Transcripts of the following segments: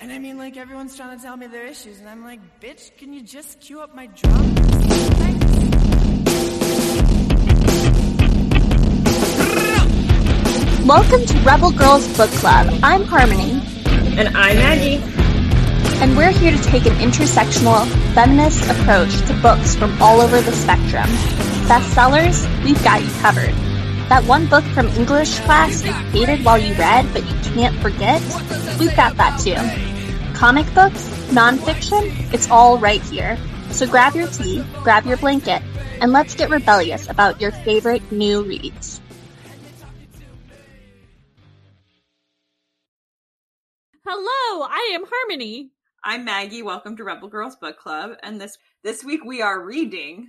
And I mean, like, everyone's trying to tell me their issues, and I'm like, bitch, can you just cue up my drum? Welcome to Rebel Girls Book Club. I'm Harmony, And I'm Maggie. and we're here to take an intersectional, feminist approach to books from all over the spectrum. Bestsellers, we've got you covered. That one book from English class you hated while you read, but you can't forget, we've got that too. Comic books, nonfiction, it's all right here. So grab your tea, grab your blanket, and let's get rebellious about your favorite new reads. Hello, I am Harmony. I'm Maggie. Welcome to Rebel Girls Book Club. And this this week we are reading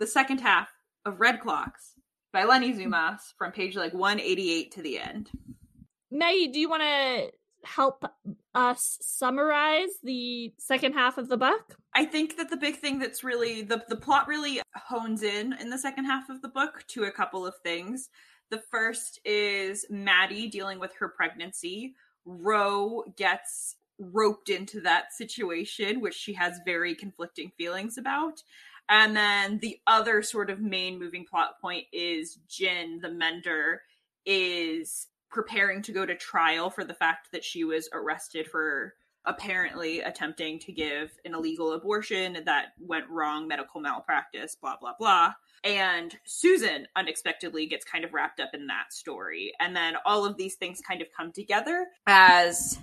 the second half of Red Clocks by Leni Zumas from page like 188 to the end. Maggie, do you want to help us summarize the second half of the book? I think that the big thing that's really the the plot really hones in in the second half of the book to a couple of things. The first is Mattie dealing with her pregnancy. Roe gets roped into that situation, which she has very conflicting feelings about. And then the other sort of main moving plot point is Gin, the mender, is preparing to go to trial for the fact that she was arrested for apparently attempting to give an illegal abortion that went wrong, medical malpractice, blah, blah, blah. And Susan unexpectedly gets kind of wrapped up in that story. And then all of these things kind of come together as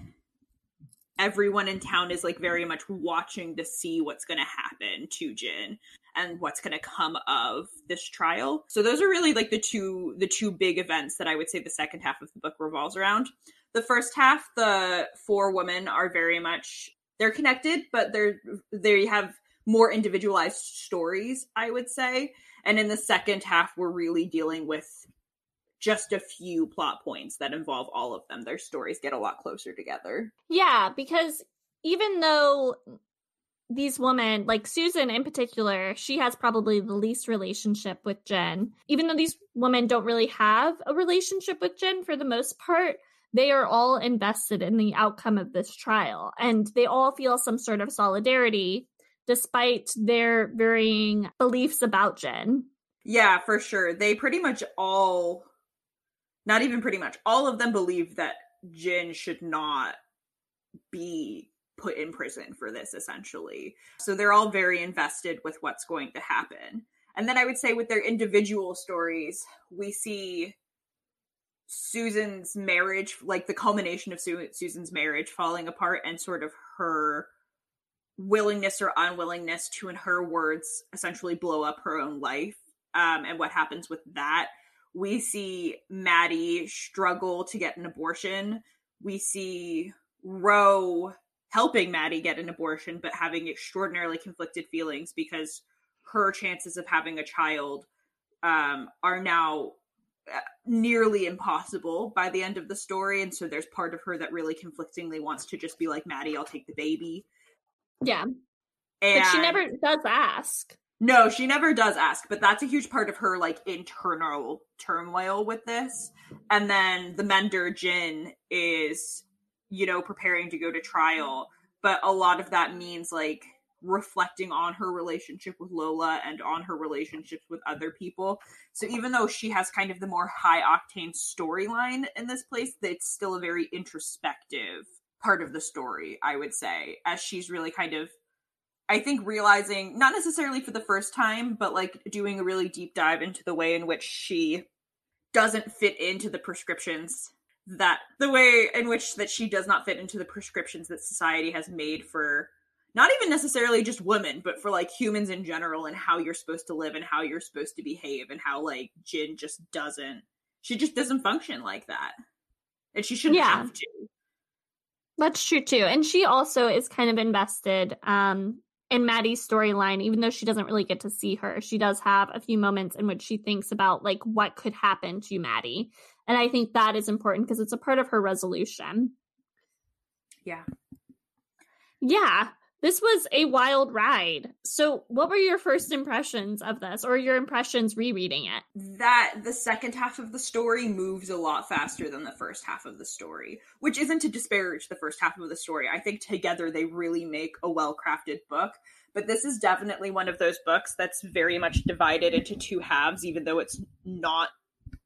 everyone in town is like very much watching to see what's going to happen to Gin and what's going to come of this trial. So those are really like the two the two big events that I would say the second half of the book revolves around. The first half, the four women are very much they're connected, but they're they have more individualized stories, I would say. And in the second half, we're really dealing with just a few plot points that involve all of them. Their stories get a lot closer together. Yeah, because even though these women, like Susan in particular, she has probably the least relationship with Gin. Even though these women don't really have a relationship with Gin for the most part, they are all invested in the outcome of this trial and they all feel some sort of solidarity despite their varying beliefs about Gin. Yeah, for sure. They pretty much all, not even pretty much, all of them believe that Gin should not be put in prison for this, essentially. So they're all very invested with what's going to happen. And then I would say with their individual stories, we see Susan's marriage, like the culmination of Su- Susan's marriage falling apart and sort of her willingness or unwillingness to, in her words, essentially blow up her own life um, and what happens with that. We see Mattie struggle to get an abortion. We see Ro helping Mattie get an abortion, but having extraordinarily conflicted feelings because her chances of having a child um, are now uh, nearly impossible by the end of the story. And so there's part of her that really conflictingly wants to just be like, Mattie, I'll take the baby. Yeah. And But she never does ask. No, she never does ask, but that's a huge part of her like internal turmoil with this. And then the mender Gin is, you know, preparing to go to trial, but a lot of that means like reflecting on her relationship with Lola and on her relationships with other people. So even though she has kind of the more high octane storyline in this place, it's still a very introspective part of the story, I would say, as she's really kind of I think realizing, not necessarily for the first time, but like doing a really deep dive into the way in which she doesn't fit into the prescriptions that the way in which that she does not fit into the prescriptions that society has made for not even necessarily just women, but for like humans in general and how you're supposed to live and how you're supposed to behave and how like Gin just doesn't she just doesn't function like that. And she shouldn't Yeah. have to. That's true too. And she also is kind of invested um in Mattie's storyline, even though she doesn't really get to see her. She does have a few moments in which she thinks about like what could happen to Mattie. And I think that is important because it's a part of her resolution. Yeah. Yeah. this was a wild ride. So, what were your first impressions of this, or your impressions rereading it? That the second half of the story moves a lot faster than the first half of the story, which isn't to disparage the first half of the story. I think together they really make a well crafted book. But this is definitely one of those books that's very much divided into two halves, even though it's not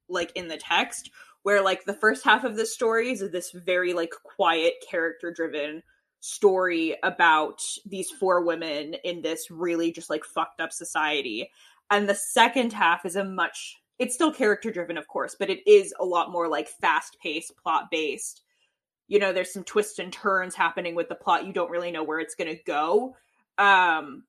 like in the text, where like the first half of the story is this very like quiet, character driven story about these four women in this really just like fucked up society. And the second half is a much it's still character driven of course, but it is a lot more like fast paced, plot based. You know, there's some twists and turns happening with the plot. You don't really know where it's going to go. Um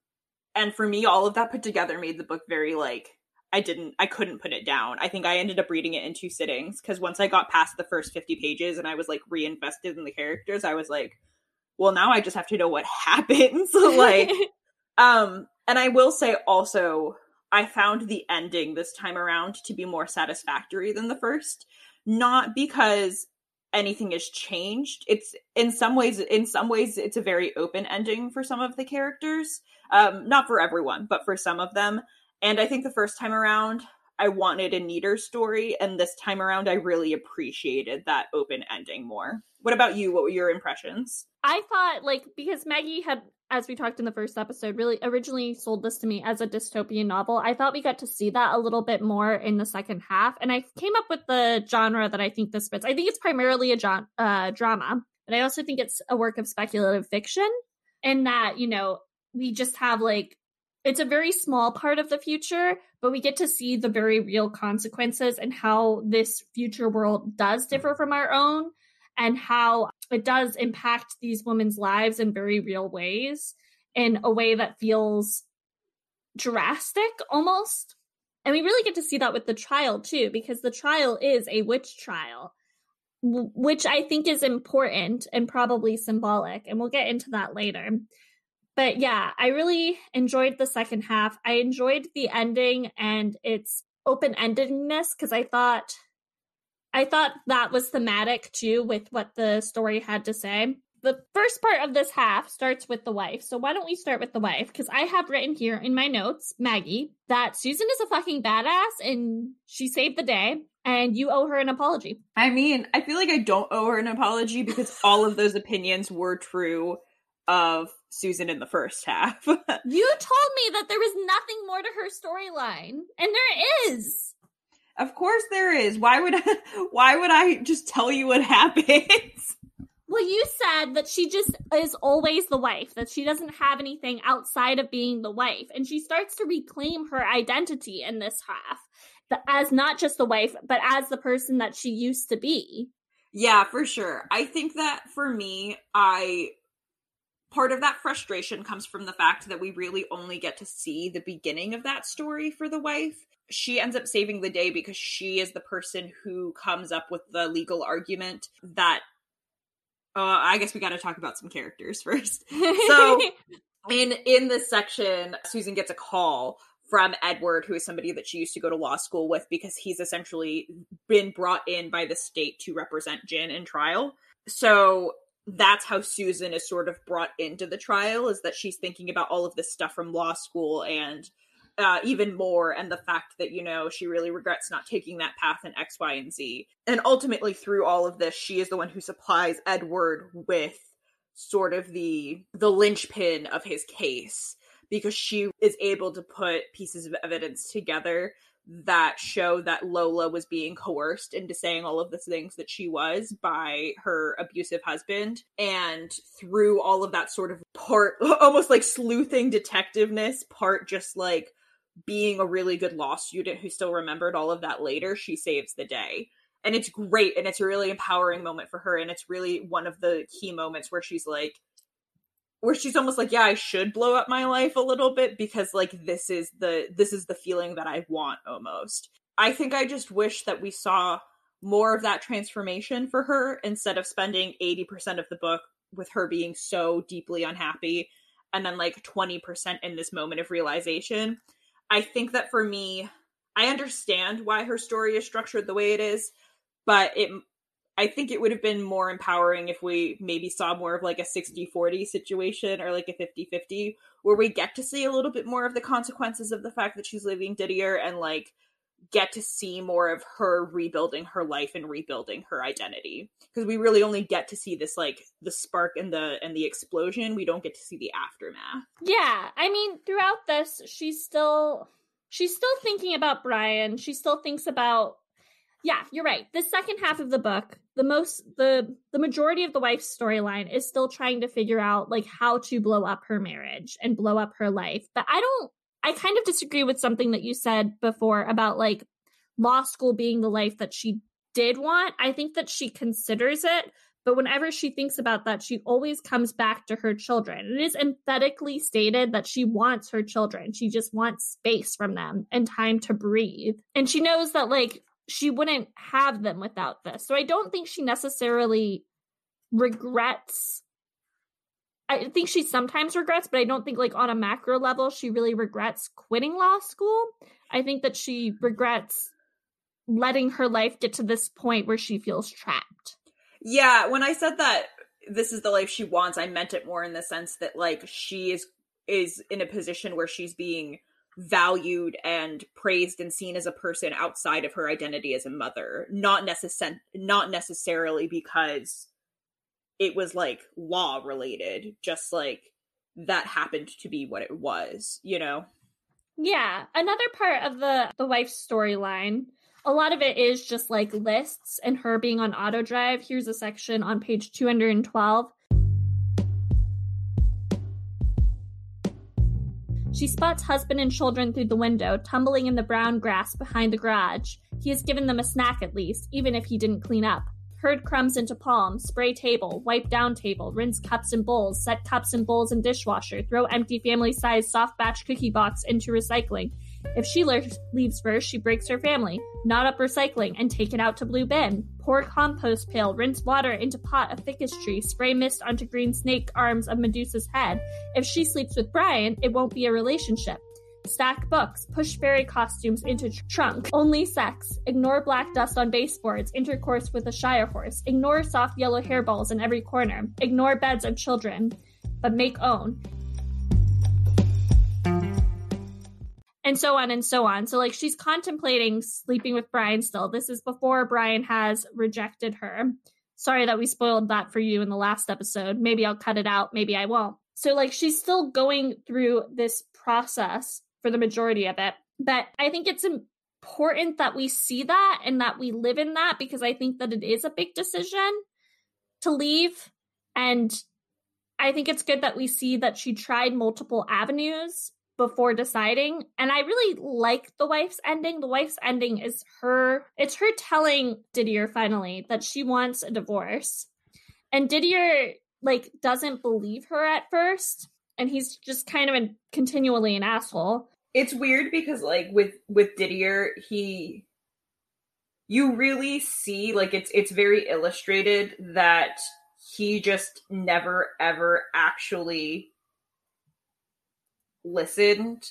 and for me all of that put together made the book very like I didn't I couldn't put it down. I think I ended up reading it in two sittings because once I got past the first 50 pages and I was like reinvested in the characters, I was like well now i just have to know what happens like um and i will say also i found the ending this time around to be more satisfactory than the first not because anything has changed it's in some ways in some ways it's a very open ending for some of the characters um not for everyone but for some of them and i think the first time around I wanted a neater story, and this time around, I really appreciated that open ending more. What about you? What were your impressions? I thought, like, because Maggie had, as we talked in the first episode, really originally sold this to me as a dystopian novel. I thought we got to see that a little bit more in the second half, and I came up with the genre that I think this fits. I think it's primarily a genre, uh, drama, but I also think it's a work of speculative fiction, in that you know we just have like it's a very small part of the future, but we get to see the very real consequences and how this future world does hmm. differ from our own and how it does impact these women's lives in very real ways in a way that feels drastic almost. And we really get to see that with the trial too, because the trial is a witch trial, which I think is important and probably symbolic. And we'll get into that later but yeah, I really enjoyed the second half. I enjoyed the ending and its open endedness because I thought I thought that was thematic too with what the story had to say. The first part of this half starts with the wife. So why don't we start with the wife? Because I have written here in my notes, Maggie, that Susan is a fucking badass and she saved the day and you owe her an apology. I mean, I feel like I don't owe her an apology because all of those opinions were true of Susan in the first half. you told me that there was nothing more to her storyline, and there is. Of course there is. Why would I, why would I just tell you what happens? Well, you said that she just is always the wife, that she doesn't have anything outside of being the wife, and she starts to reclaim her identity in this half, as not just the wife, but as the person that she used to be. Yeah, for sure. I think that for me, I part of that frustration comes from the fact that we really only get to see the beginning of that story for the wife. She ends up saving the day because she is the person who comes up with the legal argument that uh, I guess we got to talk about some characters first. So, in in this section, Susan gets a call from Edward, who is somebody that she used to go to law school with, because he's essentially been brought in by the state to represent Gin in trial. So that's how Susan is sort of brought into the trial is that she's thinking about all of this stuff from law school and uh, even more and the fact that you know she really regrets not taking that path in x y and z. And ultimately through all of this she is the one who supplies edward with sort of the the linchpin of his case because she is able to put pieces of evidence together that show that Lola was being coerced into saying all of the things that she was by her abusive husband. And through all of that sort of part, almost like sleuthing detectiveness, part just like being a really good law student who still remembered all of that later, she saves the day. And it's great. And it's a really empowering moment for her. And it's really one of the key moments where she's like, where she's almost like yeah i should blow up my life a little bit because like this is the this is the feeling that i want almost. I think i just wish that we saw more of that transformation for her instead of spending 80% of the book with her being so deeply unhappy and then like 20% in this moment of realization. I think that for me i understand why her story is structured the way it is but it I think it would have been more empowering if we maybe saw more of like a 60-40 situation or like a 50-50 where we get to see a little bit more of the consequences of the fact that she's leaving Didier and like get to see more of her rebuilding her life and rebuilding her identity. Because we really only get to see this like the spark and the and the explosion. We don't get to see the aftermath. Yeah, I mean, throughout this, she's still she's still thinking about Brian. She still thinks about Yeah, you're right. The second half of the book, the most the the majority of the wife's storyline is still trying to figure out like how to blow up her marriage and blow up her life. But I don't I kind of disagree with something that you said before about like law school being the life that she did want. I think that she considers it, but whenever she thinks about that, she always comes back to her children. It is emphatically stated that she wants her children. She just wants space from them and time to breathe. And she knows that, like, she wouldn't have them without this. So I don't think she necessarily regrets. I think she sometimes regrets, but I don't think, like, on a macro level, she really regrets quitting law school. I think that she regrets letting her life get to this point where she feels trapped. Yeah, when I said that this is the life she wants, I meant it more in the sense that like she is is in a position where she's being valued and praised and seen as a person outside of her identity as a mother, not necessar- not necessarily because it was like law related, just like that happened to be what it was, you know. Yeah, another part of the the wife's storyline a lot of it is just like lists and her being on auto drive. Here's a section on page 212. She spots husband and children through the window, tumbling in the brown grass behind the garage. He has given them a snack at least, even if he didn't clean up. Herd crumbs into palm, spray table, wipe down table, rinse cups and bowls, set cups and bowls in dishwasher, throw empty family size soft batch cookie box into recycling. If she leaves first, she breaks her family. Knot up recycling and take it out to blue bin. Pour compost pail, rinse water into pot of ficus tree, spray mist onto green snake arms of Medusa's head. If she sleeps with Brian, it won't be a relationship. Stack books, push fairy costumes into tr- trunk, only sex, ignore black dust on baseboards, intercourse with a shire horse, ignore soft yellow hairballs in every corner, ignore beds of children, but make own. And so on and so on. So like she's contemplating sleeping with Brian still. This is before Brian has rejected her. Sorry that we spoiled that for you in the last episode. Maybe I'll cut it out, maybe I won't. So like she's still going through this process for the majority of it. But I think it's important that we see that and that we live in that because I think that it is a big decision to leave and I think it's good that we see that she tried multiple avenues before deciding. And I really like the wife's ending. The wife's ending is her, it's her telling Didier finally that she wants a divorce. And Didier, like, doesn't believe her at first. And he's just kind of an, continually an asshole. It's weird because, like, with with Didier, he you really see like it's it's very illustrated that he just never ever actually listened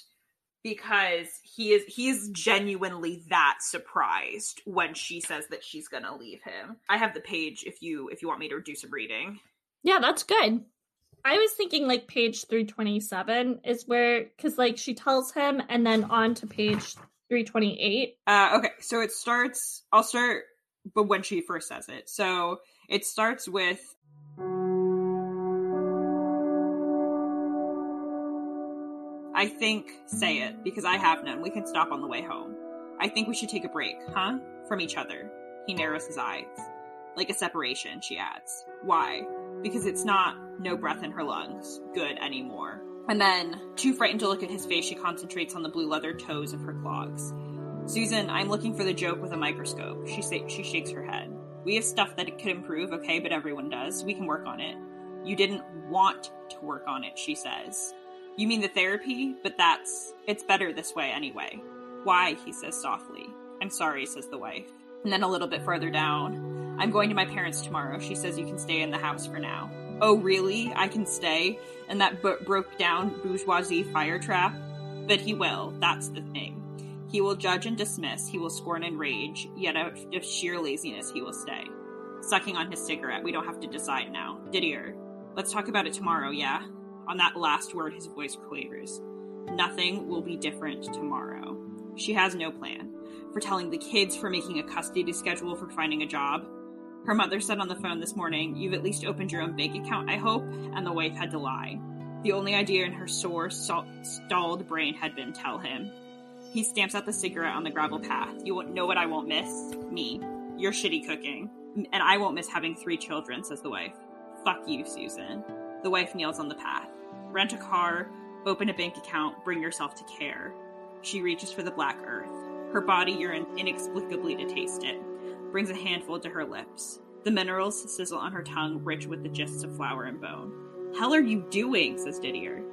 because he is he's genuinely that surprised when she says that she's gonna leave him. I have the page if you if you want me to do some reading. Yeah, that's good. I was thinking like page 327 is where cuz like she tells him and then on to page 328. Uh okay, so it starts I'll start but when she first says it. So it starts with I think say it, because I have none. We can stop on the way home. I think we should take a break, huh? From each other. He narrows his eyes. Like a separation, she adds. Why? Because it's not no breath in her lungs, good anymore. And then, too frightened to look at his face, she concentrates on the blue leather toes of her clogs. Susan, I'm looking for the joke with a microscope. She sa- she shakes her head. We have stuff that could improve, okay, but everyone does. We can work on it. You didn't want to work on it, she says. You mean the therapy? But that's. It's better this way anyway. Why? He says softly. I'm sorry, says the wife. And then a little bit further down. I'm going to my parents tomorrow. She says you can stay in the house for now. Oh, really? I can stay? And that b- broke down bourgeoisie fire trap? But he will. That's the thing. He will judge and dismiss. He will scorn and rage. Yet out of sheer laziness, he will stay. sucking on his cigarette. We don't have to decide now. Didier, let's talk about it tomorrow, yeah? On that last word, his voice quavers. Nothing will be different tomorrow. She has no plan. For telling the kids, for making a custody schedule, for finding a job. Her mother said on the phone this morning, You've at least opened your own bank account, I hope, and the wife had to lie. The only idea in her sore, stalled brain had been tell him. He stamps out the cigarette on the gravel path. You won't know what I won't miss? Me. Your shitty cooking. And I won't miss having three children, says the wife. Fuck you, Susan. The wife kneels on the path. Rent a car, open a bank account, bring yourself to care. She reaches for the black earth. Her body yearns inexplicably to taste it. Brings a handful to her lips. The minerals sizzle on her tongue, rich with the gists of flour and bone. Hell are you doing? says Didier.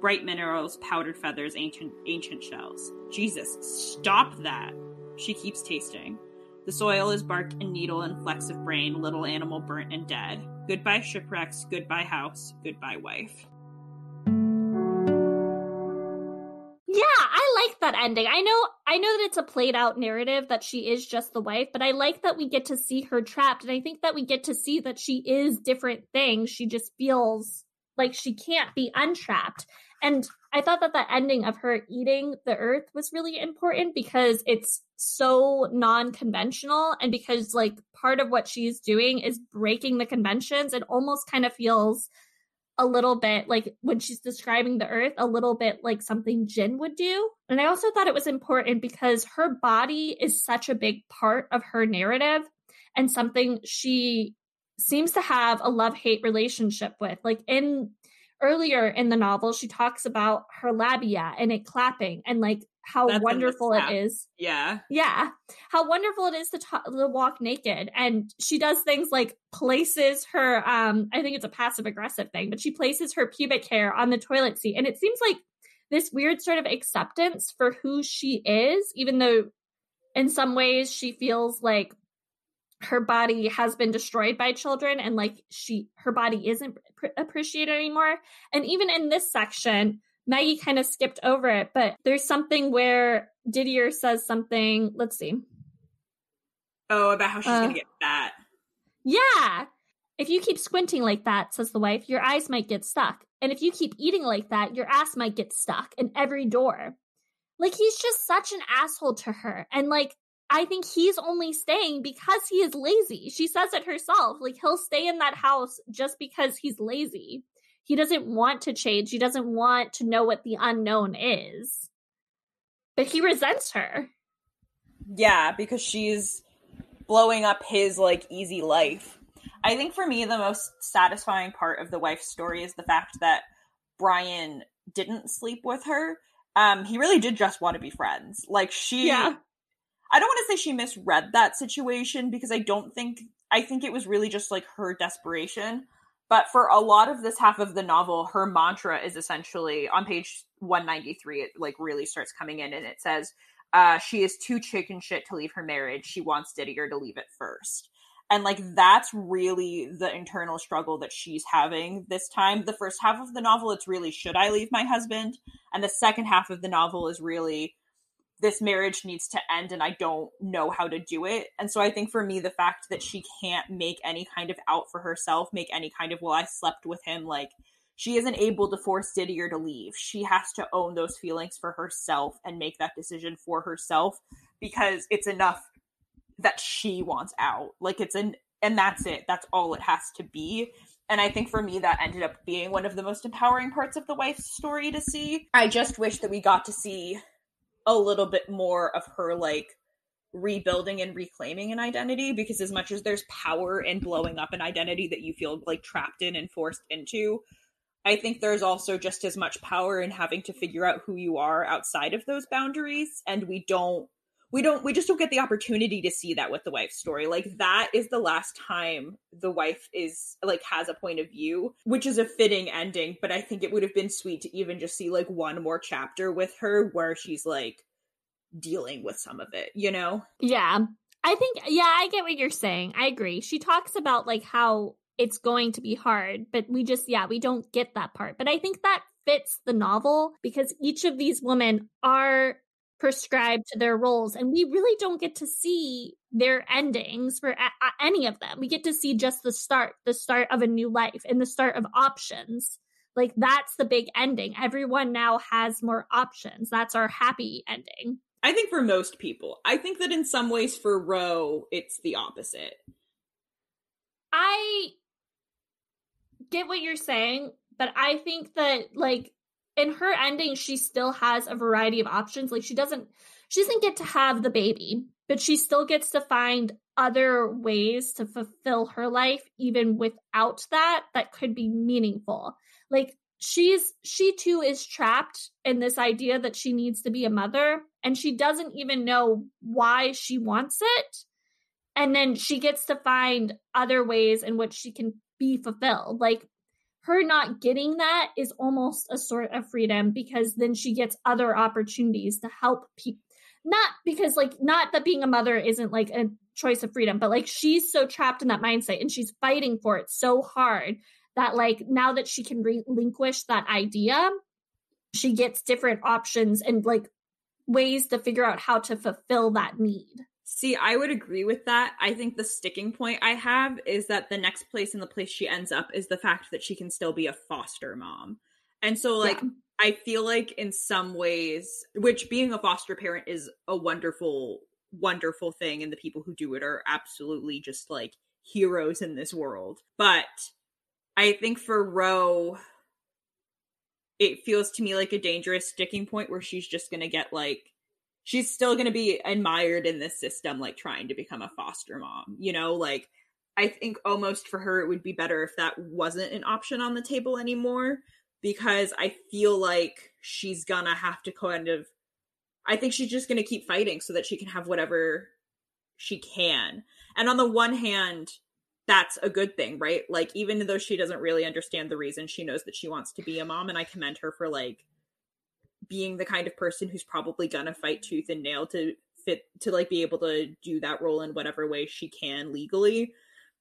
Bright minerals, powdered feathers, ancient ancient shells. Jesus, stop that. She keeps tasting. The soil is bark and needle and flecks of brain, little animal burnt and dead. Goodbye shipwrecks, goodbye house, goodbye wife. That ending. I know I know that it's a played out narrative that she is just the wife, but I like that we get to see her trapped and I think that we get to see that she is different things. She just feels like she can't be untrapped. And I thought that the ending of her eating the earth was really important because it's so non-conventional and because like part of what she's doing is breaking the conventions. It almost kind of feels a little bit like when she's describing the earth, a little bit like something Gin would do. And I also thought it was important because her body is such a big part of her narrative and something she seems to have a love hate relationship with. Like in earlier in the novel, she talks about her labia and it clapping and like how That's wonderful it is. Yeah. Yeah. How wonderful it is to, t- to walk naked. And she does things like places her, um, I think it's a passive aggressive thing, but she places her pubic hair on the toilet seat. And it seems like this weird sort of acceptance for who she is, even though in some ways she feels like her body has been destroyed by children and like she her body isn't pr- appreciated anymore and even in this section Maggie kind of skipped over it, but there's something where Didier says something. Let's see. Oh, about how she's uh, going to get fat. Yeah. If you keep squinting like that, says the wife, your eyes might get stuck. And if you keep eating like that, your ass might get stuck in every door. Like, he's just such an asshole to her. And, like, I think he's only staying because he is lazy. She says it herself. Like, he'll stay in that house just because he's lazy he doesn't want to change. He doesn't want to know what the unknown is. But he resents her. Yeah, because she's blowing up his like easy life. I think for me the most satisfying part of the wife's story is the fact that Brian didn't sleep with her. Um he really did just want to be friends. Like she Yeah. I don't want to say she misread that situation because I don't think I think it was really just like her desperation. But for a lot of this half of the novel, her mantra is essentially on page 193, it like really starts coming in and it says, uh, she is too chicken shit to leave her marriage. She wants Didier to leave it first. And like that's really the internal struggle that she's having this time. The first half of the novel, it's really should I leave my husband? And the second half of the novel is really this marriage needs to end and I don't know how to do it. And so I think for me, the fact that she can't make any kind of out for herself, make any kind of, well, I slept with him, like, she isn't able to force Didier to leave. She has to own those feelings for herself and make that decision for herself because it's enough that she wants out. Like, it's an, and that's it. That's all it has to be. And I think for me, that ended up being one of the most empowering parts of the wife's story to see. I just wish that we got to see a little bit more of her like rebuilding and reclaiming an identity because as much as there's power in blowing up an identity that you feel like trapped in and forced into i think there's also just as much power in having to figure out who you are outside of those boundaries and we don't we don't we just don't get the opportunity to see that with the wife's story. Like that is the last time the wife is like has a point of view which is a fitting ending but i think it would have been sweet to even just see like one more chapter with her where she's like dealing with some of it you know? Yeah. I think yeah i get what you're saying. I agree. She talks about like how it's going to be hard but we just yeah we don't get that part. But i think that fits the novel because each of these women are prescribed to their roles and we really don't get to see their endings for a- any of them. We get to see just the start the start of a new life and the start of options. Like that's the big ending. Everyone now has more options. That's our happy ending. I think for most people, I think that in some ways for Ro, it's the opposite. I get what you're saying, but I think that like in her ending, she still has a variety of options. Like she doesn't she doesn't get to have the baby, but she still gets to find other ways to fulfill her life even without that that could be meaningful. Like she's she too is trapped in this idea that she needs to be a mother and she doesn't even know why she wants it and then she gets to find other ways in which she can be fulfilled like her not getting that is almost a sort of freedom because then she gets other opportunities to help people not because like not that being a mother isn't like a choice of freedom but like she's so trapped in that mindset and she's fighting for it so hard that like now that she can relinquish that idea she gets different options and like ways to figure out how to fulfill that need See, I would agree with that. I think the sticking point I have is that the next place and the place she ends up is the fact that she can still be a foster mom. And so, like, Yeah. I feel like in some ways, which being a foster parent is a wonderful, wonderful thing, and the people who do it are absolutely just like heroes in this world. But I think for Ro, it feels to me like a dangerous sticking point where she's just going to get like she's still going to be admired in this system like trying to become a foster mom you know? Like i think almost for her it would be better if that wasn't an option on the table anymore because i feel like she's gonna have to kind of i think she's just gonna keep fighting so that she can have whatever she can. And on the one hand that's a good thing right? Like even though she doesn't really understand the reason she knows that she wants to be a mom and i commend her for like being the kind of person who's probably gonna fight tooth and nail to fit to like be able to do that role in whatever way she can legally.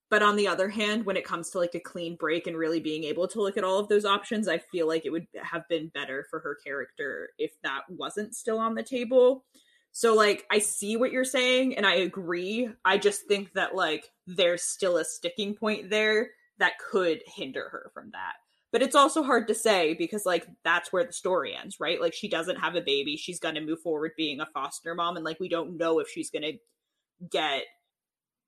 But on the other hand when it comes to like a clean break and really being able to look at all of those options i feel like it would have been better for her character if that wasn't still on the table. So like i see what you're saying and i agree. I just think that like there's still a sticking point there that could hinder her from that but it's also hard to say because like that's where the story ends right? Like she doesn't have a baby. She's going to move forward being a foster mom and like we don't know if she's going to get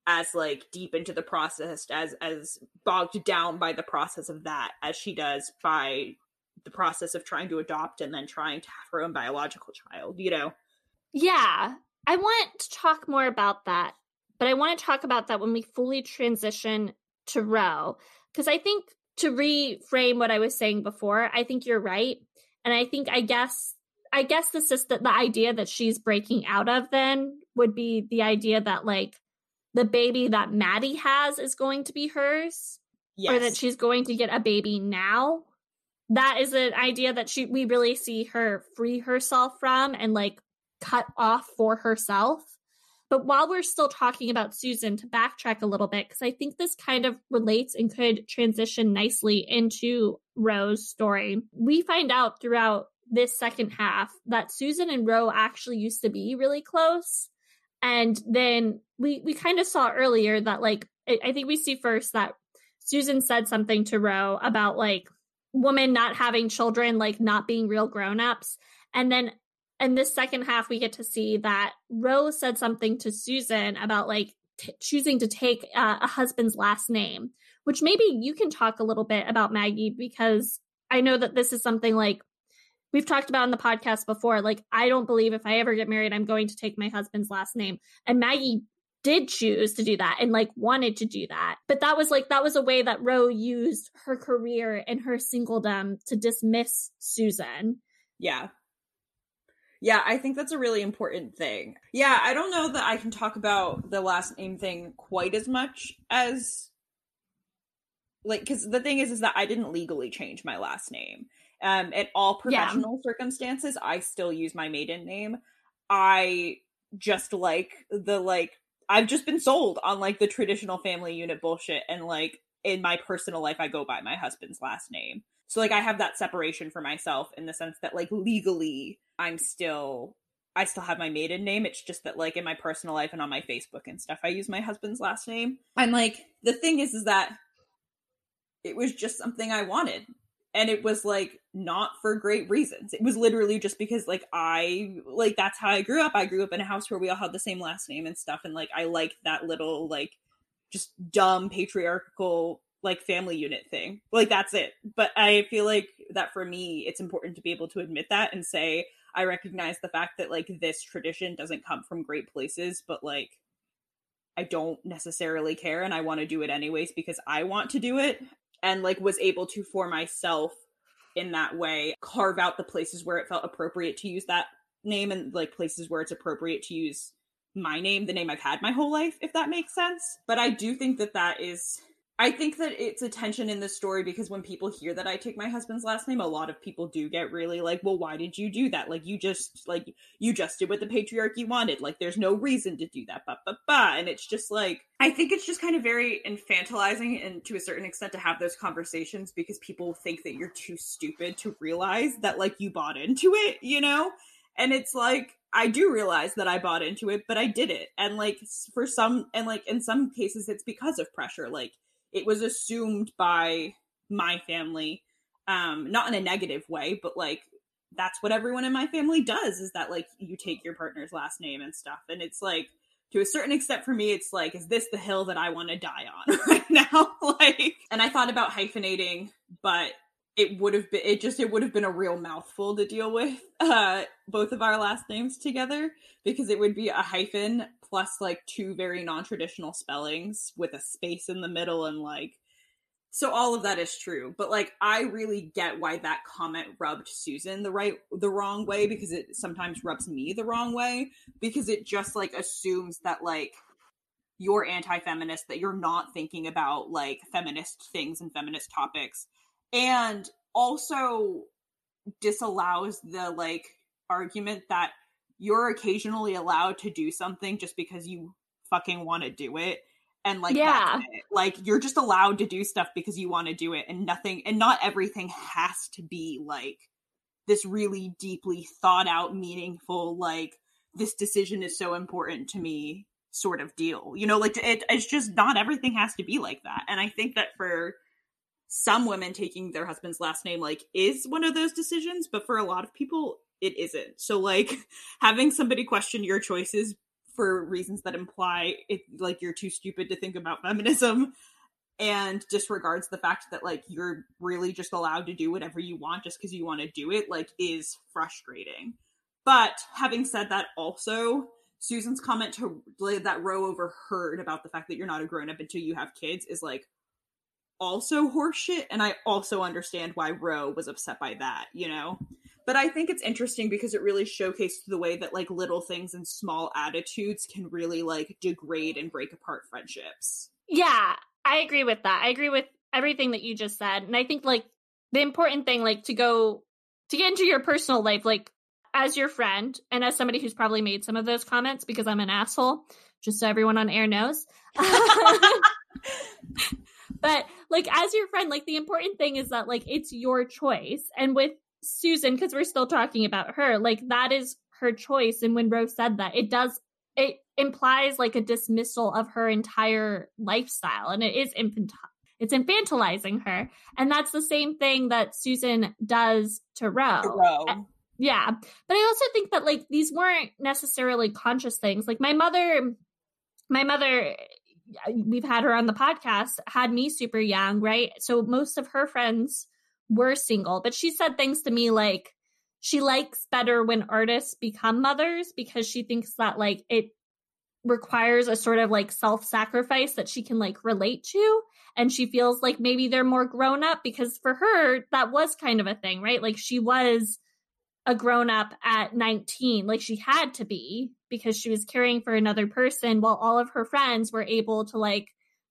as like deep into the process as as bogged down by the process of that as she does by the process of trying to adopt and then trying to have her own biological child you know? Yeah, I want to talk more about that, but I want to talk about that when we fully transition to Ro. Because I think to reframe what I was saying before, I think you're right. And I think, I guess, I guess the system, the idea that she's breaking out of then would be the idea that like the baby that Mattie has is going to be hers yes or that she's going to get a baby now. That is an idea that she we really see her free herself from and like cut off for herself. But while we're still talking about Susan, to backtrack a little bit, because I think this kind of relates and could transition nicely into Ro's story. We find out throughout this second half that Susan and Ro actually used to be really close. And then we we kind of saw earlier that like I, I think we see first that Susan said something to Ro about like women not having children, like not being real grown-ups. And then in this second half, we get to see that Rose said something to Susan about like t- choosing to take uh, a husband's last name, which maybe you can talk a little bit about Maggie because I know that this is something like we've talked about in the podcast before. Like, I don't believe if I ever get married, I'm going to take my husband's last name. And Maggie did choose to do that and like wanted to do that. But that was like, that was a way that Ro used her career and her singledom to dismiss Susan. Yeah. Yeah, I think that's a really important thing. Yeah, I don't know that I can talk about the last name thing quite as much as like cuz the thing is is that I didn't legally change my last name. Um in all Yeah. professional circumstances, I still use my maiden name. I just like the like I've just been sold on like the traditional family unit bullshit and like in my personal life I go by my husband's last name. So like I have that separation for myself in the sense that like legally I'm still I still have my maiden name. It's just that like in my personal life and on my Facebook and stuff, I use my husband's last name. And like the thing is is that it was just something I wanted. And it was like not for great reasons. It was literally just because like I like that's how I grew up. I grew up in a house where we all had the same last name and stuff and like I liked that little like just dumb patriarchal like family unit thing. Like that's it. But I feel like that for me it's important to be able to admit that and say I recognize the fact that like this tradition doesn't come from great places, but like I don't necessarily care and I want to do it anyways because I want to do it and like was able to for myself in that way carve out the places where it felt appropriate to use that name and like places where it's appropriate to use my name, the name I've had my whole life, if that makes sense. But I do think that that is I think that it's a tension in the story because when people hear that I take my husband's last name, a lot of people do get really like, well, why did you do that? Like, you just, like, you just did what the patriarchy wanted. Like, there's no reason to do that, but, but, but. And it's just like, I think it's just kind of very infantilizing and to a certain extent to have those conversations because people think that you're too stupid to realize that, like, you bought into it, you know? And it's like, I do realize that I bought into it, but I did it. And, like, for some, and, like, in some cases, it's because of pressure. Like, it was assumed by my family um not in a negative way but like that's what everyone in my family does is that like you take your partner's last name and stuff and it's like to a certain extent for me it's like is this the hill that i want to die on right now like and i thought about hyphenating but it would have been it just it would have been a real mouthful to deal with uh both of our last names together because it would be a hyphen plus like two very non-traditional spellings with a space in the middle and like so all of that is true but like i really get why that comment rubbed susan the right the wrong way because it sometimes rubs me the wrong way because it just like assumes that like you're anti-feminist that you're not thinking about like feminist things and feminist topics and also disallows the like argument that you're occasionally allowed to do something just because you fucking want to do it and like yeah. like you're just allowed to do stuff because you want to do it and nothing and not everything has to be like this really deeply thought out meaningful like this decision is so important to me sort of deal. You know like it, it's just not everything has to be like that and i think that for some women taking their husband's last name like is one of those decisions but for a lot of people it isn't. So like having somebody question your choices for reasons that imply it like you're too stupid to think about feminism and disregards the fact that like you're really just allowed to do whatever you want just because you want to do it like is frustrating. But having said that also Susan's comment to that Ro overheard about the fact that you're not a grown up until you have kids is like also horseshit and I also understand why Ro was upset by that, you know? but i think it's interesting because it really showcased the way that like little things and small attitudes can really like degrade and break apart friendships. Yeah i agree with that. I agree with everything that you just said and i think like the important thing like to go to get into your personal life like as your friend and as somebody who's probably made some of those comments because i'm an asshole just so everyone on air knows but like as your friend like the important thing is that like it's your choice and with Susan, because we're still talking about her, like that is her choice. And when Rose said that, it does it implies like a dismissal of her entire lifestyle, and it is infantile. It's infantilizing her, and that's the same thing that Susan does to Ro. Ro. Yeah, but I also think that like these weren't necessarily conscious things. Like my mother, my mother we've had her on the podcast had me super young right so most of her friends were single, but she said things to me like she likes better when artists become mothers because she thinks that like it requires a sort of like self-sacrifice that she can like relate to and she feels like maybe they're more grown up because for her that was kind of a thing, right? Like she was a grown up at 19 like she had to be because she was caring for another person while all of her friends were able to like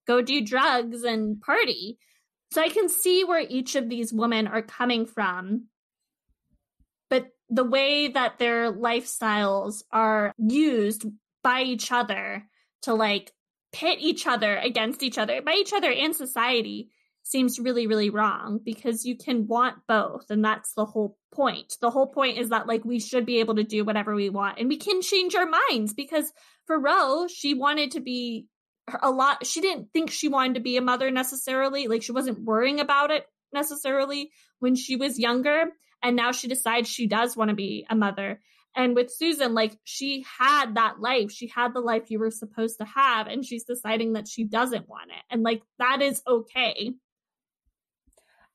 go do drugs and party so I can see where each of these women are coming from. But the way that their lifestyles are used by each other to like pit each other against each other, by each other and society, seems really, really wrong because you can want both. And that's the whole point. The whole point is that, like, we should be able to do whatever we want and we can change our minds because for Ro, she wanted to be a lot. She didn't think she wanted to be a mother necessarily. Like, she wasn't worrying about it necessarily when she was younger. And now she decides she does want to be a mother. And with Susan, like she had that life. She had the life you were supposed to have. And she's deciding that she doesn't want it. And like that is okay.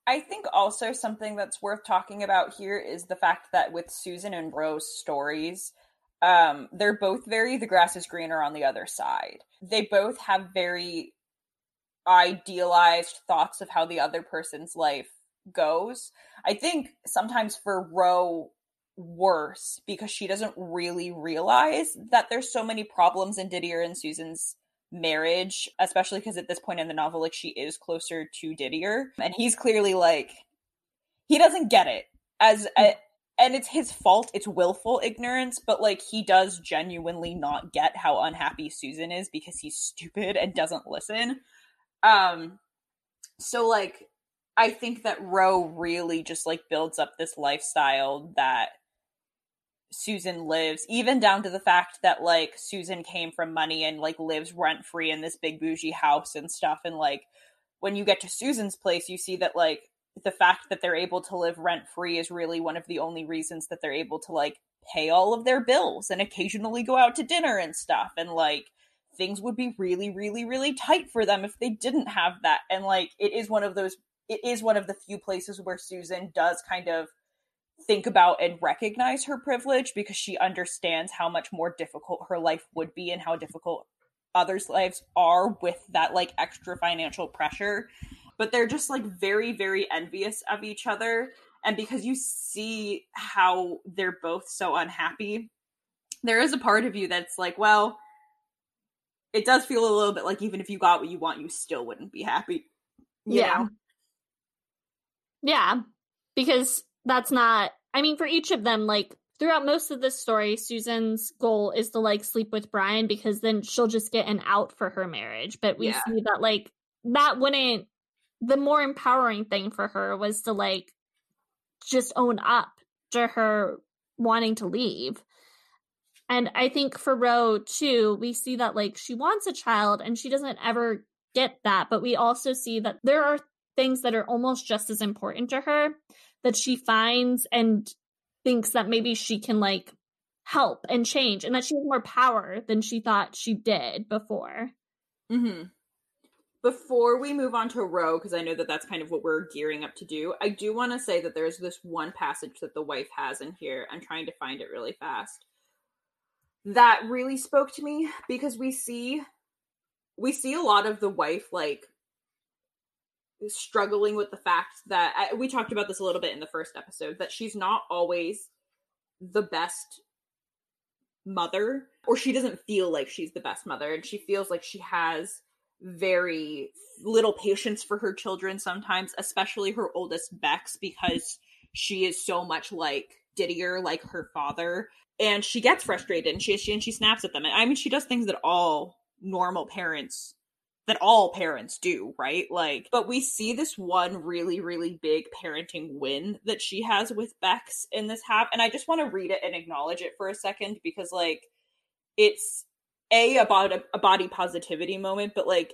I think also something that's worth talking about here is the fact that with Susan and Ro's stories, um, they're both very the grass is greener on the other side. They both have very idealized thoughts of how the other person's life goes. I think sometimes for Ro worse because she doesn't really realize that there's so many problems in Didier and Susan's marriage, especially because at this point in the novel, like she is closer to Didier, and he's clearly like he doesn't get it as a, and it's his fault. It's willful ignorance, but like he does genuinely not get how unhappy Susan is because he's stupid and doesn't listen. Um, so like I think that Ro really just like builds up this lifestyle that Susan lives, even down to the fact that like Susan came from money and like lives rent free in this big bougie house and stuff. And like when you get to Susan's place, you see that like the fact that they're able to live rent free is really one of the only reasons that they're able to like pay all of their bills and occasionally go out to dinner and stuff. And like things would be really, really, really tight for them if they didn't have that. And like it is one of those, it is one of the few places where Susan does kind of think about and recognize her privilege because she understands how much more difficult her life would be and how difficult others' lives are with that like extra financial pressure. But they're just like very, very envious of each other. And because you see how they're both so unhappy, there is a part of you that's like, well, it does feel a little bit like even if you got what you want, you still wouldn't be happy. yeah. Know? Yeah. Because that's not I mean for each of them like throughout most of this story Susan's goal is to like sleep with Brian because then she'll just get an out for her marriage but we yeah. see that like that wouldn't the more empowering thing for her was to like just own up to her wanting to leave and I think for Ro too, we see that like she wants a child and she doesn't ever get that. But we also see that there are things that are almost just as important to her that she finds and thinks that maybe she can like help and change and that she has more power than she thought she did before. hmm Before we move on to Ro, because I know that that's kind of what we're gearing up to do, I do want to say that there's this one passage that the wife has in here. I'm trying to find it really fast. That really spoke to me because we see we see a lot of the wife like struggling with the fact that I, we talked about this a little bit in the first episode that she's not always the best mother or she doesn't feel like she's the best mother and she feels like she has very little patience for her children sometimes especially her oldest Bex because she is so much like Didier like her father and she gets frustrated and she, she and she snaps at them. And I mean she does things that all normal parents that all parents do, right? Like, but we see this one really, really big parenting win that she has with Bex in this half. And I just want to read it and acknowledge it for a second because, like, it's A, about a, a body positivity moment, but, like,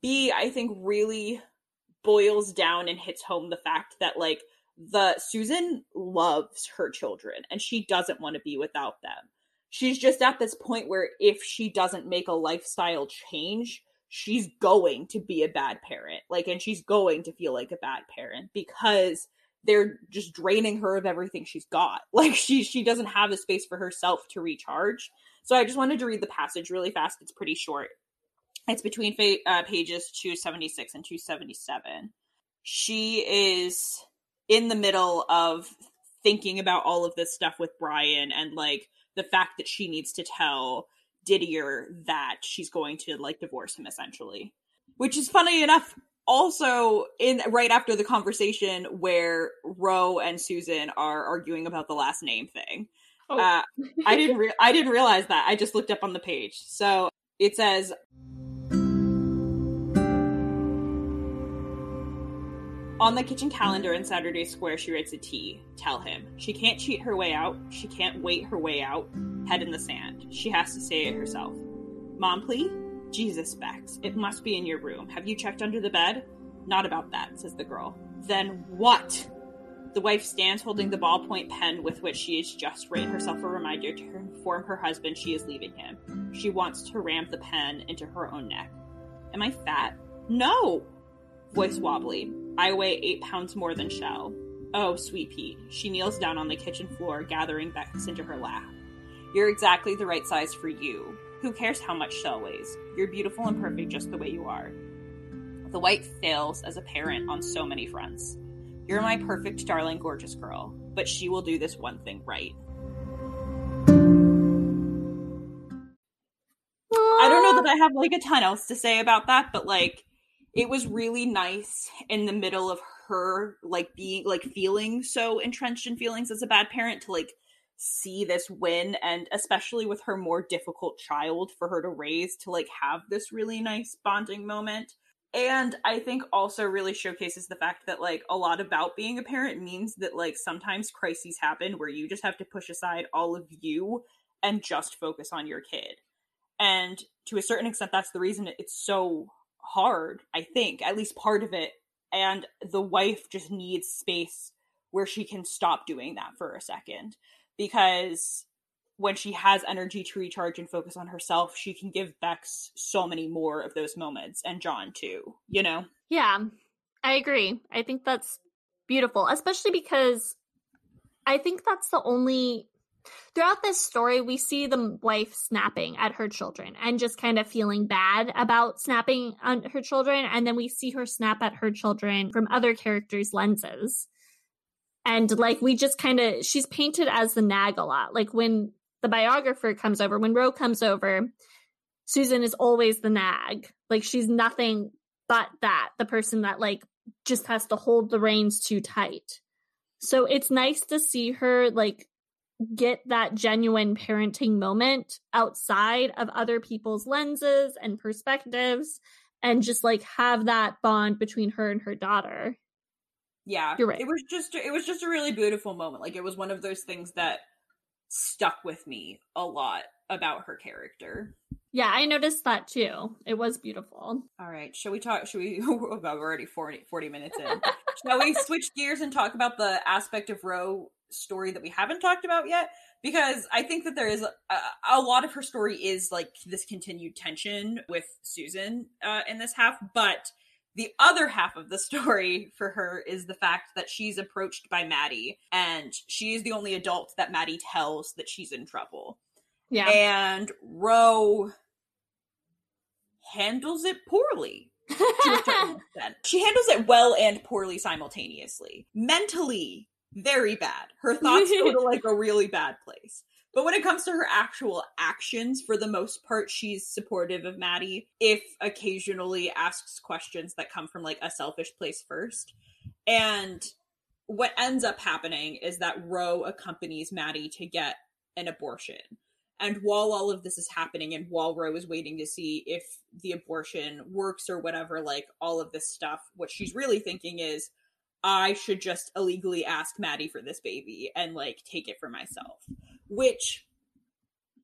B, I think really boils down and hits home the fact that, like, the Susan loves her children and she doesn't want to be without them. She's just at this point where if she doesn't make a lifestyle change, she's going to be a bad parent. Like, and she's going to feel like a bad parent because they're just draining her of everything she's got. Like, she she doesn't have the space for herself to recharge. So I just wanted to read the passage really fast. It's pretty short. It's between fa- uh, pages 276 and 277. She is in the middle of thinking about all of this stuff with Brian and like the fact that she needs to tell Didier that she's going to like divorce him essentially. Which is funny enough also in right after the conversation where Ro and Susan are arguing about the last name thing. Oh. Uh, I didn't re- I didn't realize that. I just looked up on the page. So it says On the kitchen calendar in Saturday Square, she writes a T. Tell him. She can't cheat her way out. She can't wait her way out. Head in the sand. She has to say it herself. Mom, please? Jesus, Bex. It must be in your room. Have you checked under the bed? Not about that, says the girl. Then what? The wife stands holding the ballpoint pen with which she has just written herself a reminder to inform her husband she is leaving him. She wants to ram the pen into her own neck. Am I fat? No! Voice wobbly. I weigh eight pounds more than Shell. Oh, sweet pea. She kneels down on the kitchen floor, gathering Bex into her lap. You're exactly the right size for you. Who cares how much Shell weighs? You're beautiful and perfect just the way you are. The white fails as a parent on so many fronts. You're my perfect, darling, gorgeous girl, but she will do this one thing right. I don't know that I have like a ton else to say about that, but like it was really nice in the middle of her like being like feeling so entrenched in feelings as a bad parent to like see this win and especially with her more difficult child for her to raise to like have this really nice bonding moment. And i think also really showcases the fact that like a lot about being a parent means that like sometimes crises happen where you just have to push aside all of you and just focus on your kid. And to a certain extent that's the reason it's so hard i think at least part of it and the wife just needs space where she can stop doing that for a second because when she has energy to recharge and focus on herself, she can give Bex so many more of those moments and John too, you know? Yeah, I agree. I think that's beautiful, especially because I think that's the only. Throughout this story, we see the wife snapping at her children and just kind of feeling bad about snapping on her children. And then we see her snap at her children from other characters' lenses. And like, we just kind of, she's painted as the nag a lot. Like, when the biographer comes over, when Ro comes over, Susan is always the nag. Like she's nothing but that, the person that like just has to hold the reins too tight. So it's nice to see her like get that genuine parenting moment outside of other people's lenses and perspectives and just like have that bond between her and her daughter. Yeah. You're right. It was just it was just a really beautiful moment. Like it was one of those things that stuck with me a lot about her character. Yeah, I noticed that too. It was beautiful. All right, shall we talk? Should we? Oh God, we're already 40, 40 minutes in. shall we switch gears and talk about the aspect of Ro story that we haven't talked about yet? Because I think that there is a, a lot of her story is like this continued tension with Susan uh, in this half, but the other half of the story for her is the fact that she's approached by Mattie and she is the only adult that Mattie tells that she's in trouble. Yeah. And Ro handles it poorly. she handles it well and poorly simultaneously. Mentally, very bad. Her thoughts go to like a really bad place. But when it comes to her actual actions, for the most part, she's supportive of Mattie, if occasionally asks questions that come from like a selfish place first. And what ends up happening is that Ro accompanies Mattie to get an abortion. And while all of this is happening, and while Ro is waiting to see if the abortion works or whatever, like all of this stuff, what she's really thinking is, I should just illegally ask Mattie for this baby and like take it for myself which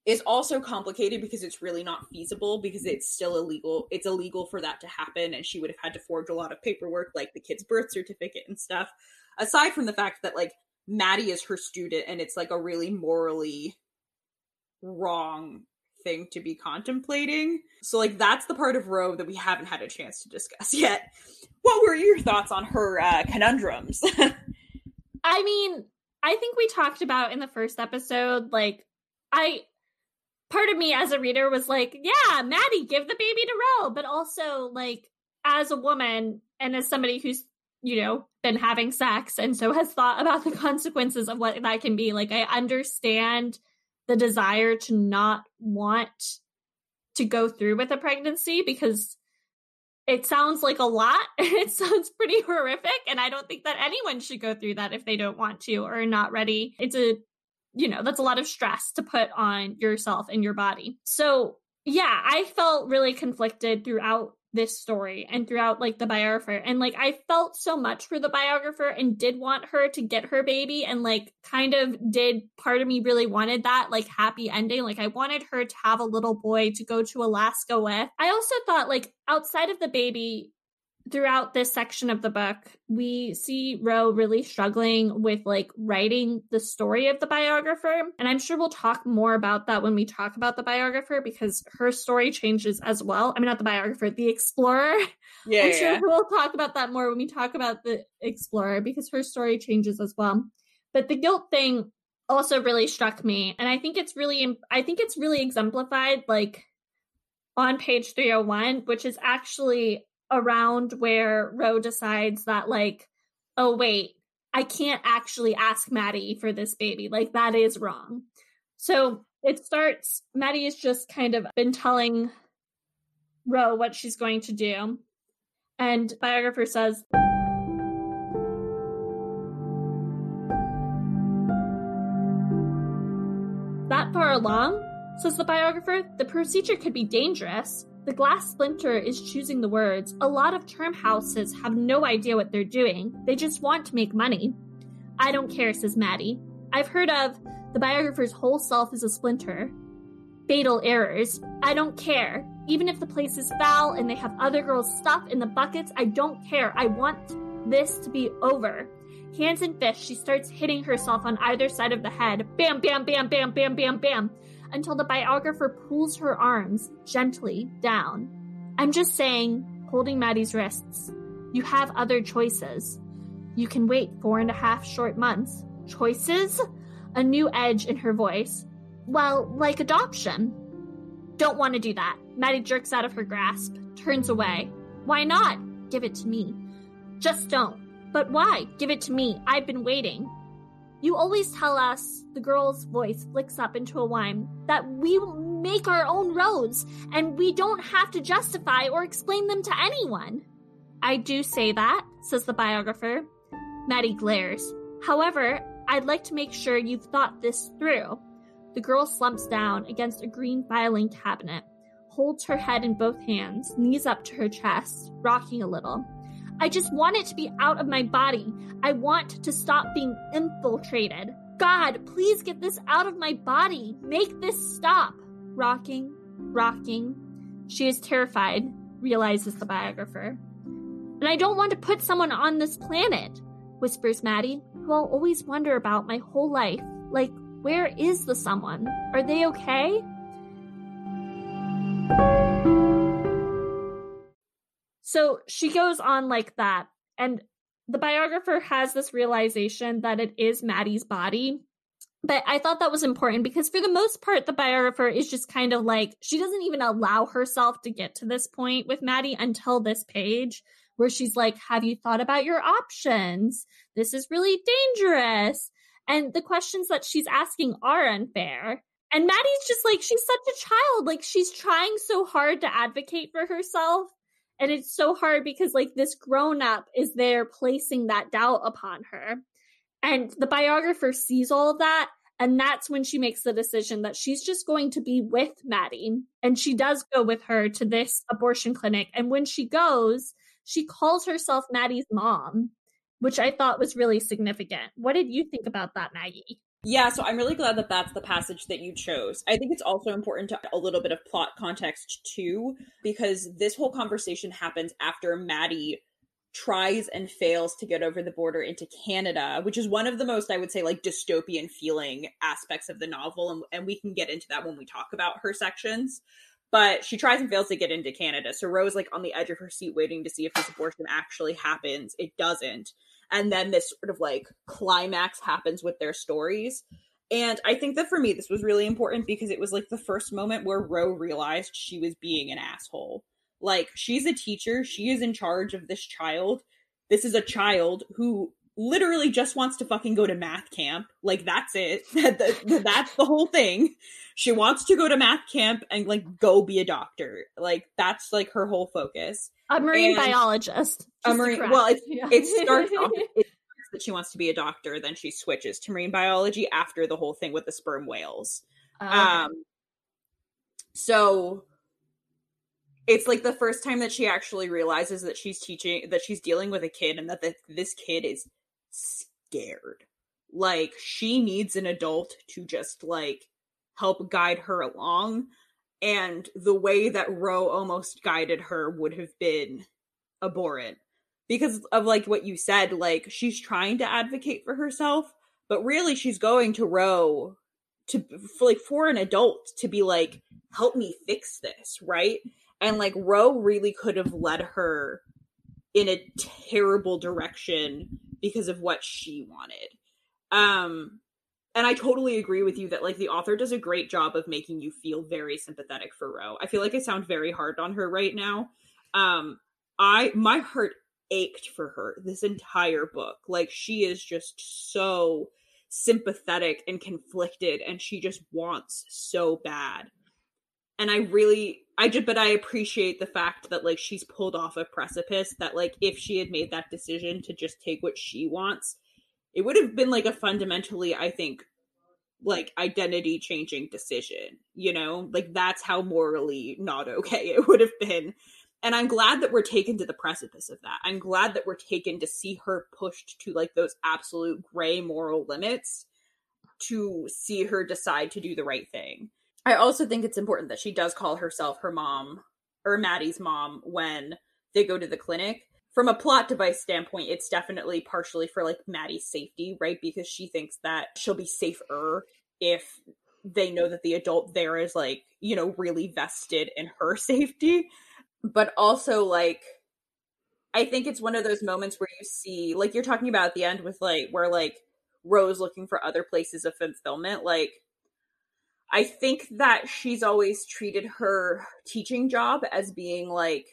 is also complicated because it's really not feasible because it's still illegal. It's illegal for that to happen, and she would have had to forge a lot of paperwork, like the kid's birth certificate and stuff. Aside from the fact that like Mattie is her student, and it's like a really morally wrong thing to be contemplating. So like that's the part of Ro that we haven't had a chance to discuss yet. What were your thoughts on her uh, conundrums? I mean, I think we talked about in the first episode, like, I, part of me as a reader was like, yeah, Mattie, give the baby to Ro. But also, like, as a woman and as somebody who's, you know, been having sex and so has thought about the consequences of what that can be, like, I understand the desire to not want to go through with a pregnancy because it sounds like a lot. It sounds pretty horrific. And I don't think that anyone should go through that if they don't want to or are not ready. It's a, you know, that's a lot of stress to put on yourself and your body. So, yeah, I felt really conflicted throughout this story and throughout like the biographer and like I felt so much for the biographer and did want her to get her baby and like kind of did part of me really wanted that like happy ending like I wanted her to have a little boy to go to Alaska with. I also thought like outside of the baby throughout this section of the book, we see Ro really struggling with like writing the story of the biographer. And I'm sure we'll talk more about that when we talk about the biographer because her story changes as well. I mean, not the biographer, the explorer. Yeah. I'm yeah. sure we'll talk about that more when we talk about the explorer because her story changes as well. But the guilt thing also really struck me. And I think it's really, I think it's really exemplified like on page 301, which is actually around where Ro decides that, like, oh, wait, I can't actually ask Mattie for this baby. Like, that is wrong. So it starts, Mattie has just kind of been telling Ro what she's going to do. And biographer says, That far along, says the biographer, the procedure could be dangerous. The glass splinter is choosing the words. A lot of term houses have no idea what they're doing. They just want to make money. I don't care, says Mattie. I've heard of the biographer's whole self is a splinter. Fatal errors. I don't care. Even if the place is foul and they have other girls' stuff in the buckets, I don't care. I want this to be over. Hands and fists, she starts hitting herself on either side of the head. Bam, bam, bam, bam, bam, bam, bam until the biographer pulls her arms gently down. I'm just saying, holding Mattie's wrists, you have other choices. You can wait four and a half short months. Choices? A new edge in her voice. Well, like adoption. Don't want to do that. Mattie jerks out of her grasp, turns away. Why not? Give it to me. Just don't. But why? Give it to me. I've been waiting. You always tell us, the girl's voice flicks up into a whine, that we make our own roads and we don't have to justify or explain them to anyone. I do say that, says the biographer. Mattie glares. However, I'd like to make sure you've thought this through. The girl slumps down against a green filing cabinet, holds her head in both hands, knees up to her chest, rocking a little. I just want it to be out of my body. I want to stop being infiltrated. God, please get this out of my body. Make this stop. Rocking, rocking. She is terrified, realizes the biographer. And I don't want to put someone on this planet, whispers Mattie, who I'll always wonder about my whole life. Like, where is the someone? Are they okay? So she goes on like that. And the biographer has this realization that it is Mattie's body. But I thought that was important because for the most part, the biographer is just kind of like, she doesn't even allow herself to get to this point with Mattie until this page where she's like, Have you thought about your options? This is really dangerous. And the questions that she's asking are unfair. And Mattie's just like, she's such a child. Like, she's trying so hard to advocate for herself and it's so hard because like this grown up is there placing that doubt upon her. And the biographer sees all of that. And that's when she makes the decision that she's just going to be with Mattie. And she does go with her to this abortion clinic. And when she goes, she calls herself Mattie's mom, which I thought was really significant. What did you think about that, Maggie? Yeah, so I'm really glad that that's the passage that you chose. I think it's also important to a little bit of plot context too, because this whole conversation happens after Mattie tries and fails to get over the border into Canada, which is one of the most, I would say, like dystopian feeling aspects of the novel. And, and we can get into that when we talk about her sections. But she tries and fails to get into Canada. So Ro's, like on the edge of her seat waiting to see if this abortion actually happens. It doesn't and then this sort of like climax happens with their stories. And I think that for me, this was really important because it was like the first moment where Ro realized she was being an asshole. Like, she's a teacher, she is in charge of this child. This is a child who literally just wants to fucking go to math camp. Like, that's it. that's the whole thing. She wants to go to math camp and like go be a doctor. Like, that's like her whole focus. A marine and biologist. A marine. Well, it, yeah. it starts off. It that she wants to be a doctor, then she switches to marine biology after the whole thing with the sperm whales. Okay. Um. So it's like the first time that she actually realizes that she's teaching that she's dealing with a kid and that the, this kid is scared. Like she needs an adult to just like help guide her along. And the way that Ro almost guided her would have been abhorrent. Because of like what you said like she's trying to advocate for herself but really she's going to Ro to for like for an adult to be like help me fix this right? And like Ro really could have led her in a terrible direction because of what she wanted um and I totally agree with you that like the author does a great job of making you feel very sympathetic for Ro. I feel like I sound very hard on her right now. Um I my heart ached for her this entire book. Like she is just so sympathetic and conflicted and she just wants so bad. And I really I just but I appreciate the fact that like she's pulled off a precipice that like if she had made that decision to just take what she wants, it would have been like a fundamentally I think like identity changing decision, you know? Like that's how morally not okay it would have been. And i'm glad that we're taken to the precipice of that. I'm glad that we're taken to see her pushed to like those absolute gray moral limits to see her decide to do the right thing i also think it's important that she does call herself her mom or mattie's mom when they go to the clinic. From a plot device standpoint it's definitely partially for like mattie's safety right? Because she thinks that she'll be safer if they know that the adult there is like you know really vested in her safety. But also like I think it's one of those moments where you see like you're talking about at the end with like where like Ro's looking for other places of fulfillment like I think that she's always treated her teaching job as being like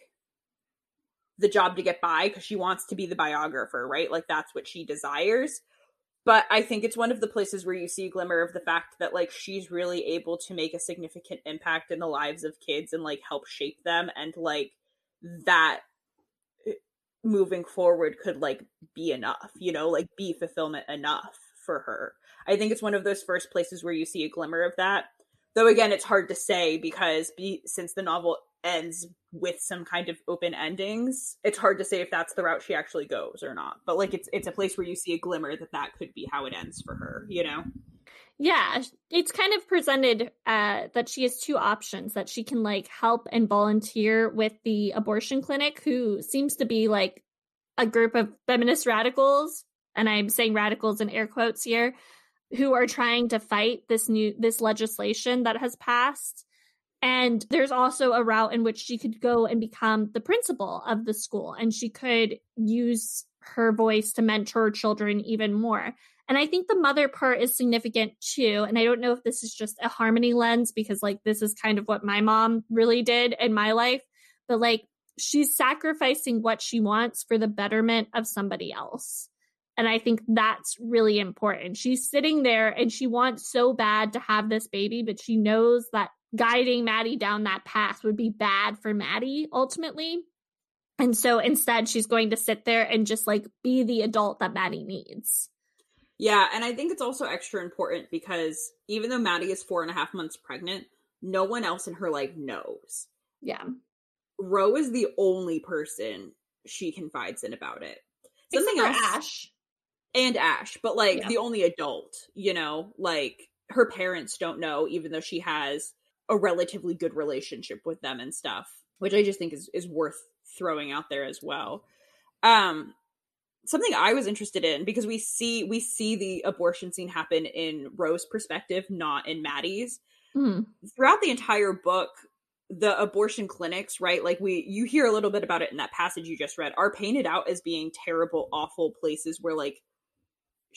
the job to get by because she wants to be the biographer, right? Like that's what she desires. But I think it's one of the places where you see a glimmer of the fact that like she's really able to make a significant impact in the lives of kids and like help shape them and like that eh, moving forward could like be enough, you know, like be fulfillment enough for her. I think it's one of those first places where you see a glimmer of that. Though again, it's hard to say because be, since the novel ends with some kind of open endings it's hard to say if that's the route she actually goes or not but like it's it's a place where you see a glimmer that that could be how it ends for her you know yeah it's kind of presented uh that she has two options that she can like help and volunteer with the abortion clinic who seems to be like a group of feminist radicals and i'm saying radicals in air quotes here who are trying to fight this new this legislation that has passed and there's also a route in which she could go and become the principal of the school and she could use her voice to mentor children even more. And I think the mother part is significant too. And I don't know if this is just a harmony lens because, like, this is kind of what my mom really did in my life. But, like, she's sacrificing what she wants for the betterment of somebody else. And I think that's really important. She's sitting there and she wants so bad to have this baby, but she knows that guiding Mattie down that path would be bad for Mattie ultimately. And so instead, she's going to sit there and just like be the adult that Mattie needs. Yeah, and I think it's also extra important because even though Mattie is four and a half months pregnant, no one else in her life knows. Yeah. Ro is the only person she confides in about it. Something else. Ash. And Ash, but like yeah. the only adult, you know, like her parents don't know, even though she has a relatively good relationship with them and stuff, which I just think is is worth throwing out there as well. Um something I was interested in because we see we see the abortion scene happen in Ro's perspective, not in Mattie's. Mm. Throughout the entire book, the abortion clinics, right? Like we you hear a little bit about it in that passage you just read, are painted out as being terrible, awful places where like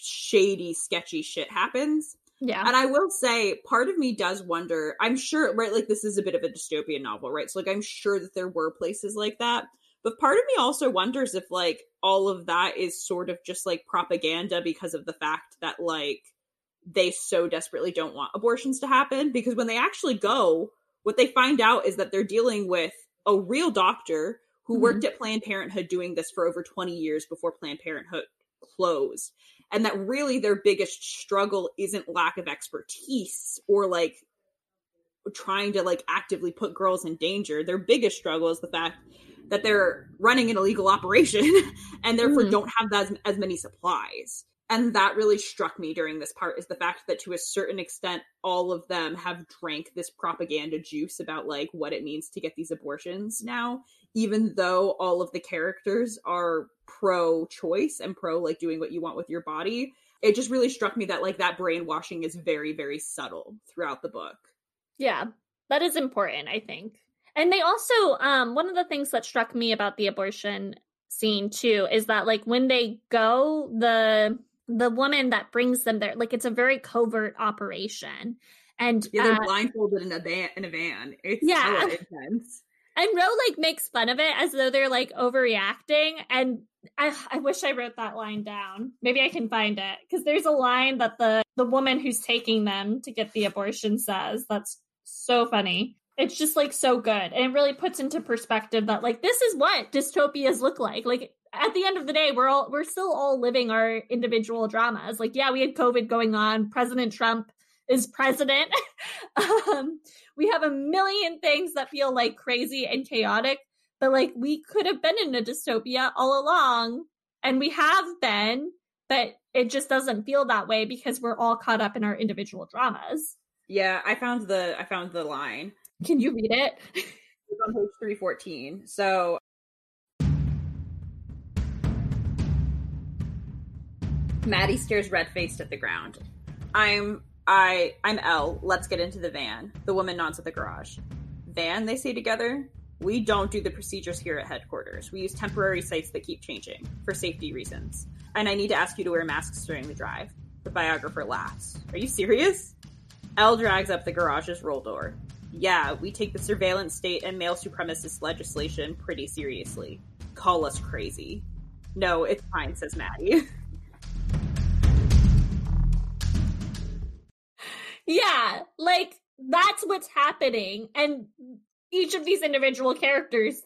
shady, sketchy shit happens. Yeah. And I will say, part of me does wonder, I'm sure, right? Like, this is a bit of a dystopian novel, right? So, like, I'm sure that there were places like that. But part of me also wonders if, like, all of that is sort of just like propaganda because of the fact that, like, they so desperately don't want abortions to happen. Because when they actually go, what they find out is that they're dealing with a real doctor who mm-hmm. worked at Planned Parenthood doing this for over 20 years before Planned Parenthood closed and that really their biggest struggle isn't lack of expertise or like trying to like actively put girls in danger. Their biggest struggle is the fact that they're running an illegal operation and therefore Mhm. don't have that, as many supplies. And that really struck me during this part is the fact that to a certain extent, all of them have drank this propaganda juice about like what it means to get these abortions now, even though all of the characters are pro choice and pro like doing what you want with your body. It just really struck me that like that brainwashing is very, very subtle throughout the book. Yeah, that is important, I think. And they also, um, one of the things that struck me about the abortion scene too is that like when they go, the the woman that brings them there, like it's a very covert operation, and Yeah, they're uh, blindfolded in a van. In a van, it's Yeah. hella intense. And Ro like makes fun of it as though they're like overreacting, and I I wish I wrote that line down. Maybe I can find it because there's a line that the the woman who's taking them to get the abortion says that's so funny. It's just like so good, and it really puts into perspective that like this is what dystopias look like. Like at the end of the day, we're all we're still all living our individual dramas. Like yeah, we had COVID going on. President Trump is president. um, we have a million things that feel like crazy and chaotic, but like we could have been in a dystopia all along, and we have been, but it just doesn't feel that way because we're all caught up in our individual dramas. Yeah, I found the I found the line. Can you read it? It's on page three fourteen. So. Mattie stares red faced at the ground. I'm I I'm L. Let's get into the van. The woman nods at the garage. Van, they say together. We don't do the procedures here at headquarters. We use temporary sites that keep changing for safety reasons. And I need to ask you to wear masks during the drive. The biographer laughs. Are you serious? L drags up the garage's roll door. Yeah, we take the surveillance state and male supremacist legislation pretty seriously. Call us crazy. No, it's fine, says Mattie. Yeah, like that's what's happening. And each of these individual characters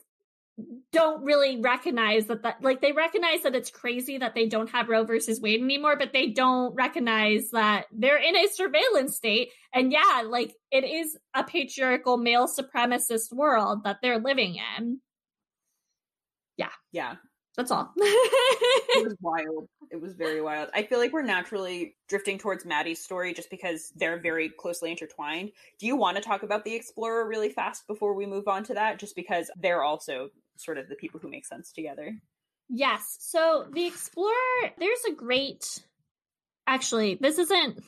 don't really recognize that that like they recognize that it's crazy that they don't have Roe versus Wade anymore, but they don't recognize that they're in a surveillance state. And yeah, like it is a patriarchal male supremacist world that they're living in. Yeah. Yeah, That's all. it was wild. It was very wild. I feel like we're naturally drifting towards Mattie's story just because they're very closely intertwined. Do you want to talk about the Explorer really fast before we move on to that? Just because they're also sort of the people who make sense together. Yes. So the Explorer, there's a great. Actually, this isn't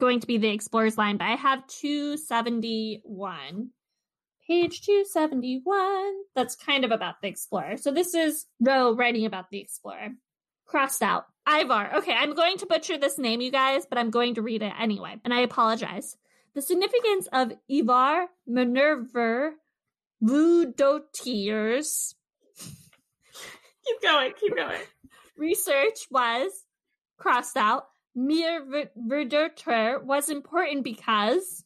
going to be the Explorer's line, but I have 271. Page 271. That's kind of about the Explorer. So this is Ro writing about the Explorer. Crossed out. Ivar. Okay, I'm going to butcher this name, you guys, but I'm going to read it anyway, and I apologize. The significance of Ivar Minerver Vudotiers Keep going, keep going. research was crossed out. Mir Verderter was important because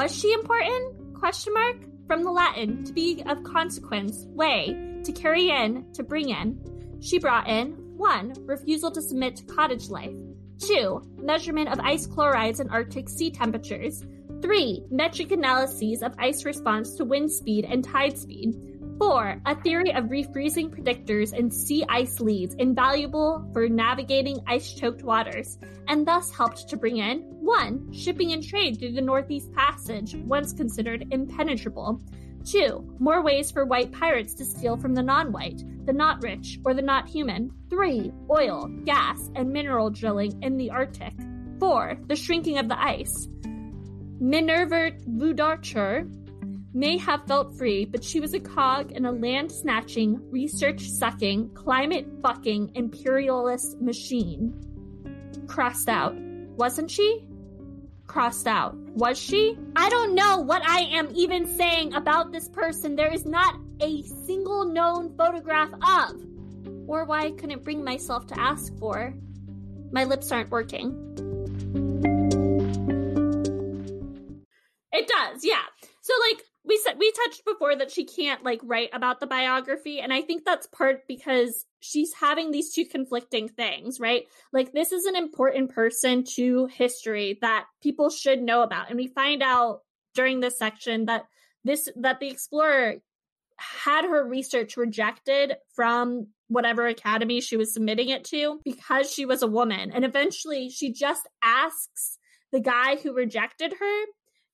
was she important? Question mark from the Latin to be of consequence, way to carry in, to bring in. She brought in one refusal to submit to cottage life. Two, measurement of ice chlorides and Arctic sea temperatures. 3. Metric analyses of ice response to wind speed and tide speed. 4. A theory of refreezing predictors and sea ice leads, invaluable for navigating ice choked waters, and thus helped to bring in 1. Shipping and trade through the Northeast Passage, once considered impenetrable. 2. More ways for white pirates to steal from the non white, the not rich, or the not human. 3. Oil, gas, and mineral drilling in the Arctic. 4. The shrinking of the ice. Minerva Vudarcher may have felt free, but she was a cog in a land snatching, research sucking, climate fucking imperialist machine. Crossed out. Wasn't she? Crossed out. Was she? I don't know what I am even saying about this person. There is not a single known photograph of. Or why I couldn't bring myself to ask for. My lips aren't working. It does, yeah. So like we said we touched before that she can't like write about the biography and i think that's part because she's having these two conflicting things right? Like this is an important person to history that people should know about and we find out during this section that this that the explorer had her research rejected from whatever academy she was submitting it to because she was a woman and eventually she just asks the guy who rejected her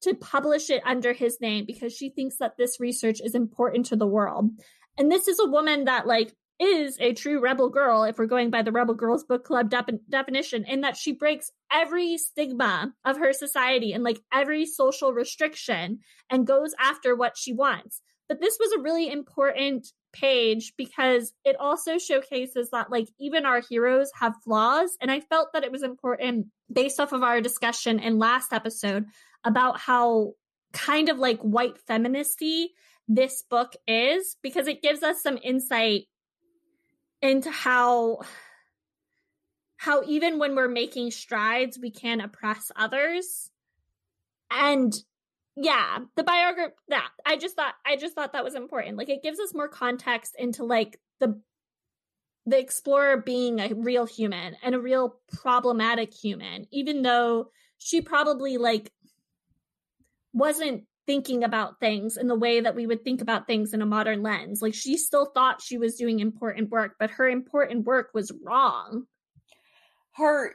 to publish it under his name because she thinks that this research is important to the world. And this is a woman that like is a true rebel girl if we're going by the rebel girls book club de- definition in that she breaks every stigma of her society and like every social restriction and goes after what she wants but this was a really important page because it also showcases that like even our heroes have flaws and i felt that it was important based off of our discussion in last episode about how kind of like white feministy this book is because it gives us some insight into how how even when we're making strides we can oppress others. And yeah the biography that i just thought i just thought that was important. Like it gives us more context into like the the explorer being a real human and a real problematic human even though she probably like wasn't thinking about things in the way that we would think about things in a modern lens. Like she still thought she was doing important work, but her important work was wrong. Her,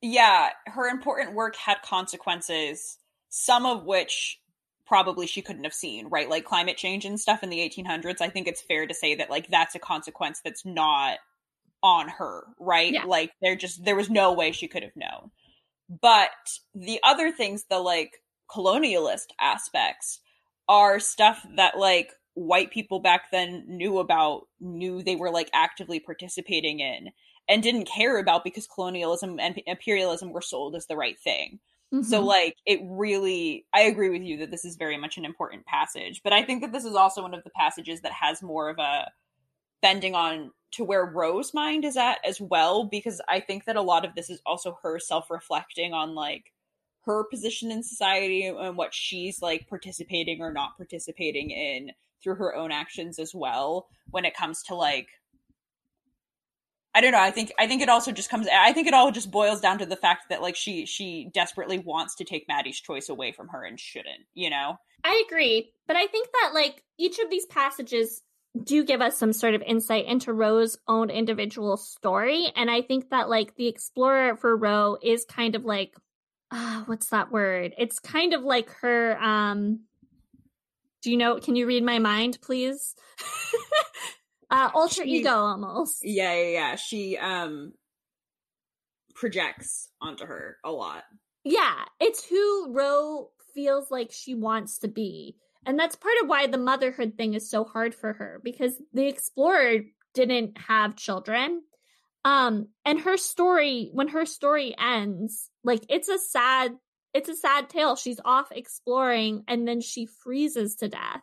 yeah, her important work had consequences, some of which probably she couldn't have seen, right? Like climate change and stuff in the 1800s. I think it's fair to say that, like, that's a consequence that's not on her, right? Yeah. Like, there just, there was no way she could have known. But the other things, the like, colonialist aspects are stuff that like white people back then knew about, knew they were like actively participating in, and didn't care about because colonialism and imperialism were sold as the right thing. Mm-hmm. So, like, it really, I agree with you that this is very much an important passage, but I think that this is also one of the passages that has more of a bending on to where Ro's mind is at as well, because I think that a lot of this is also her self reflecting on like her position in society and what she's like participating or not participating in through her own actions as well when it comes to like I don't know. I think I think it also just comes. I think it all just boils down to the fact that like she she desperately wants to take Mattie's choice away from her and shouldn't. You know. I agree, but I think that like each of these passages do give us some sort of insight into Ro's own individual story, and I think that like the explorer for Ro is kind of like uh, what's that word? It's kind of like her um do you know can you read my mind please? uh alter she, ego almost. Yeah, yeah, yeah. She um projects onto her a lot. Yeah, it's who Ro feels like she wants to be. And that's part of why the motherhood thing is so hard for her because the explorer didn't have children um, and her story, when her story ends, like it's a sad, it's a sad tale. She's off exploring and then she freezes to death.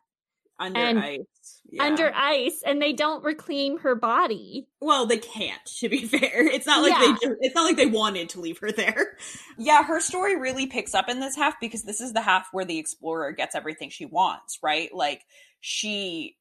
Under and ice. Yeah. Under ice, and they don't reclaim her body. Well, they can't, to be fair. It's not like yeah. they it's not like they wanted to leave her there. Yeah, her story really picks up in this half because this is the half where the explorer gets everything she wants, right? Like she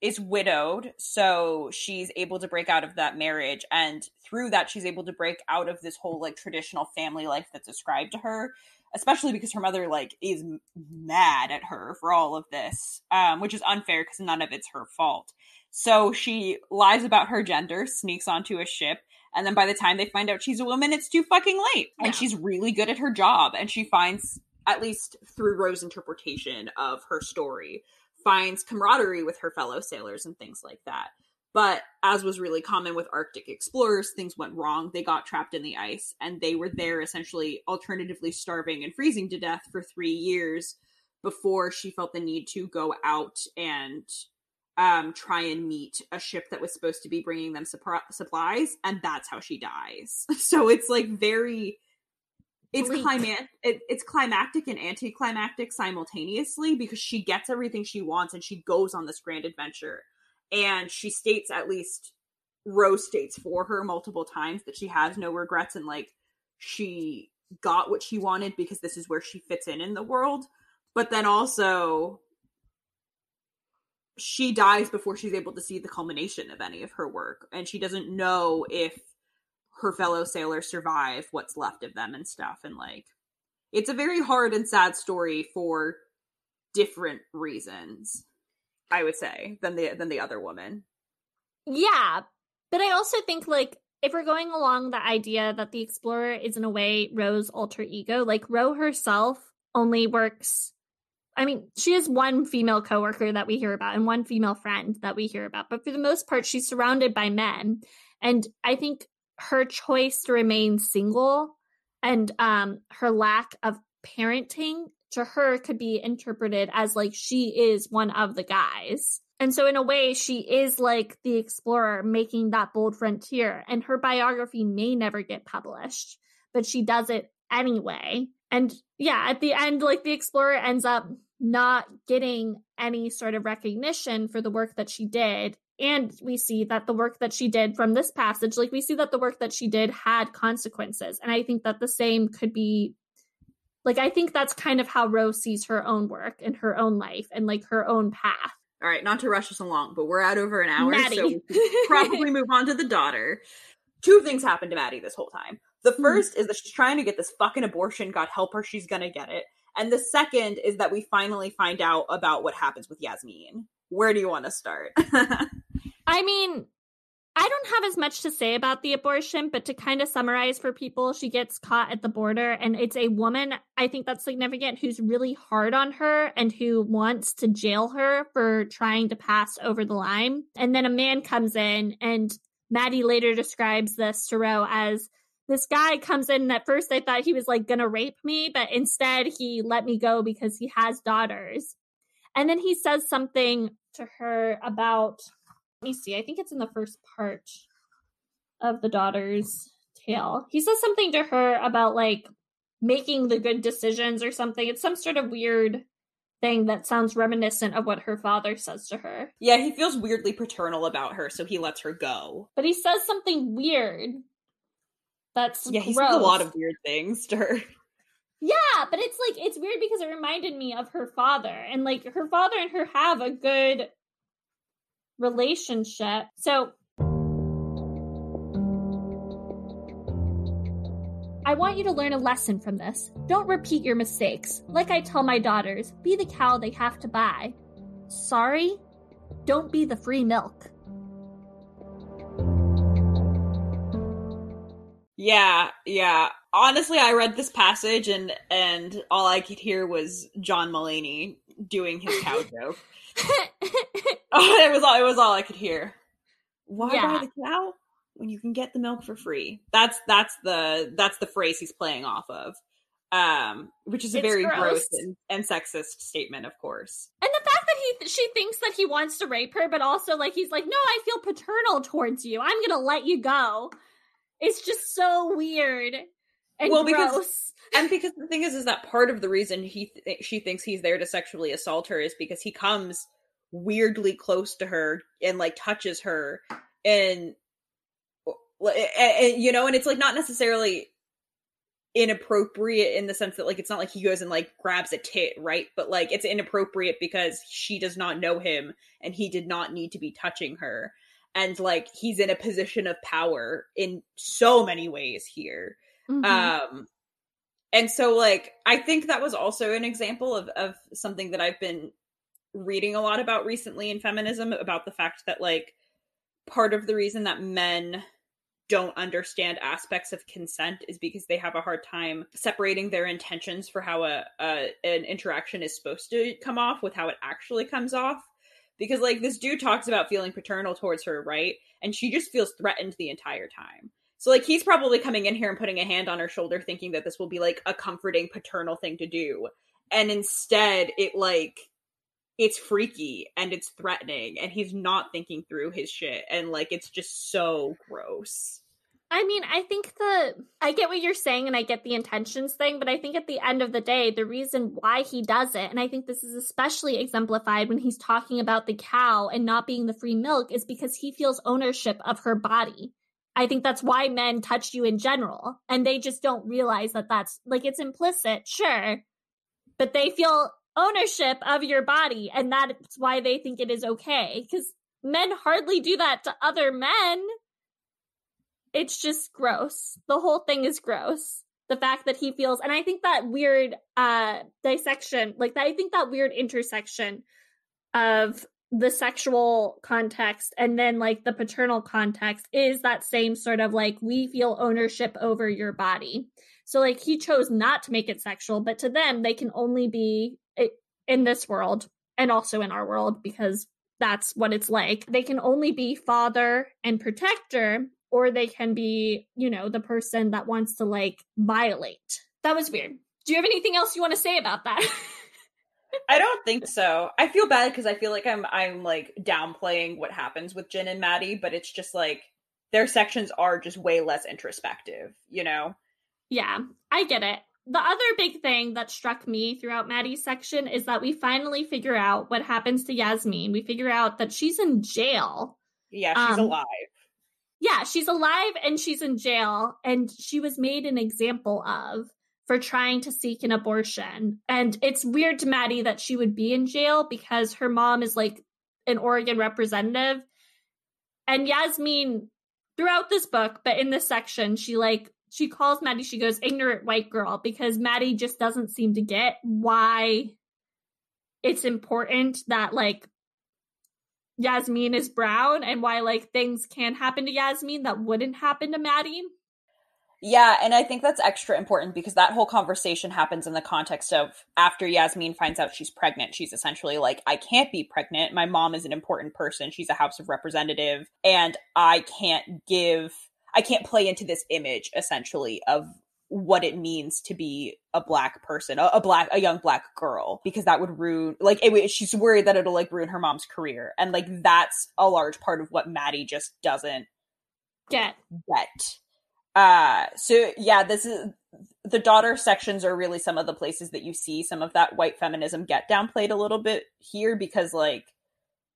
is widowed, so she's able to break out of that marriage, and through that, she's able to break out of this whole like traditional family life that's ascribed to her. Especially because her mother like is mad at her for all of this, um, which is unfair because none of it's her fault. So she lies about her gender, sneaks onto a ship, and then by the time they find out she's a woman, it's too fucking late. Yeah. And she's really good at her job, and she finds, at least through Ro's interpretation of her story, finds camaraderie with her fellow sailors and things like that. But as was really common with Arctic explorers, things went wrong. They got trapped in the ice and they were there essentially alternatively starving and freezing to death for three years before she felt the need to go out and um, try and meet a ship that was supposed to be bringing them supplies. And that's how she dies. So it's like very it's climatic it, it's climactic and anticlimactic simultaneously because she gets everything she wants and she goes on this grand adventure. And she states at least rose states for her multiple times that she has no regrets and like she got what she wanted because this is where she fits in in the world. But then also she dies before she's able to see the culmination of any of her work. And she doesn't know if her fellow sailors survive what's left of them and stuff and like it's a very hard and sad story for different reasons i would say than the than the other woman Yeah, but I also think like if we're going along the idea that the explorer is in a way Ro's alter ego, like Ro herself only works I mean, she has one female coworker that we hear about and one female friend that we hear about, but for the most part she's surrounded by men. And I think her choice to remain single and um her lack of parenting to her could be interpreted as like she is one of the guys. And so, in a way, she is like the explorer making that bold frontier, and her biography may never get published, but she does it anyway. And yeah, at the end, like the explorer ends up not getting any sort of recognition for the work that she did. And we see that the work that she did from this passage, like we see that the work that she did had consequences. And I think that the same could be like, I think that's kind of how Rose sees her own work and her own life and like her own path. all right not to rush us along but we're at over an hour Mattie. so we probably move on to the daughter two things happened to mattie this whole time the Hmm. first is that she's trying to get this fucking abortion god help her she's gonna get it and the second is that we finally find out about what happens with yasmin where do you want to start I mean, I don't have as much to say about the abortion, but to kind of summarize for people, she gets caught at the border, and it's a woman, I think that's significant, who's really hard on her and who wants to jail her for trying to pass over the line. And then a man comes in, and Mattie later describes this to Ro as this guy comes in, and at first I thought he was like gonna rape me, but instead he let me go because he has daughters. And then he says something to her about let me see. I think it's in the first part of the daughter's tale. He says something to her about like making the good decisions or something. It's some sort of weird thing that sounds reminiscent of what her father says to her. yeah he feels weirdly paternal about her so he lets her go But he says something weird. That's yeah he gross. says a lot of weird things to her Yeah, but it's like it's weird because it reminded me of her father and like her father and her have a good relationship. So I want you to learn a lesson from this. Don't repeat your mistakes. Like I tell my daughters, be the cow they have to buy. Sorry? Don't be the free milk. Yeah, yeah. Honestly, I read this passage and and all I could hear was John Mulaney doing his cow joke. Oh, it was all it was all I could hear. Why Yeah. buy the cow when you can get the milk for free? That's that's the that's the phrase he's playing off of. Um, which is a It's very gross. gross, and, and sexist statement, of course. And the fact that he she thinks that he wants to rape her, but also like he's like, no, I feel paternal towards you. I'm gonna let you go. It's just so weird and Well, because- and because the thing is is that part of the reason he th- she thinks he's there to sexually assault her is because he comes weirdly close to her and like touches her and, and, and you know and it's like not necessarily inappropriate in the sense that like it's not like he goes and like grabs a tit right? But like it's inappropriate because she does not know him and he did not need to be touching her. And like he's in a position of power in so many ways here Mhm. um and so like i think that was also an example of of something that i've been reading a lot about recently in feminism about the fact that like part of the reason that men don't understand aspects of consent is because they have a hard time separating their intentions for how a, a an interaction is supposed to come off with how it actually comes off. Because like this dude talks about feeling paternal towards her right? And she just feels threatened the entire time so like he's probably coming in here and putting a hand on her shoulder thinking that this will be like a comforting paternal thing to do. And instead it like it's freaky and it's threatening and he's not thinking through his shit and like it's just so gross. I mean, I think the I get what you're saying and I get the intentions thing, but I think at the end of the day, the reason why he does it, and I think this is especially exemplified when he's talking about the cow and not being the free milk, is because he feels ownership of her body. I think that's why men touch you in general, and they just don't realize that that's like it's implicit, sure, but they feel ownership of your body and that's why they think it is okay because men hardly do that to other men. It's just gross. The whole thing is gross. The fact that he feels and i think that weird uh dissection like that, i think that weird intersection of the sexual context and then like the paternal context is that same sort of like we feel ownership over your body. So like he chose not to make it sexual but to them they can only be in this world and also in our world because that's what it's like. They can only be father and protector or they can be you know the person that wants to like violate. That was weird. Do you have anything else you want to say about that I don't think so. I feel bad because I feel like I'm I'm like downplaying what happens with Gin and Mattie, but it's just like their sections are just way less introspective, you know? Yeah, I get it. The other big thing that struck me throughout Mattie's section is that we finally figure out what happens to Yasmin. We figure out that she's in jail. Yeah, she's um, alive. Yeah, she's alive and she's in jail, and she was made an example of for trying to seek an abortion. And it's weird to Mattie that she would be in jail because her mom is like an Oregon representative. And Yasmin, throughout this book, but in this section, she like she calls Mattie, she goes, ignorant white girl, because Mattie just doesn't seem to get why it's important that like Yasmin is brown and why like things can happen to Yasmin that wouldn't happen to Mattie. Yeah, and I think that's extra important because that whole conversation happens in the context of after Yasmin finds out she's pregnant. She's essentially like, I can't be pregnant. My mom is an important person. She's a House of Representative, and I can't give, I can't play into this image essentially of what it means to be a black person, a, a black, a young black girl, because that would ruin, like, it, she's worried that it'll like ruin her mom's career. And like, that's a large part of what Mattie just doesn't get. Get uh, so yeah, this is the daughter sections are really some of the places that you see some of that white feminism get downplayed a little bit here because like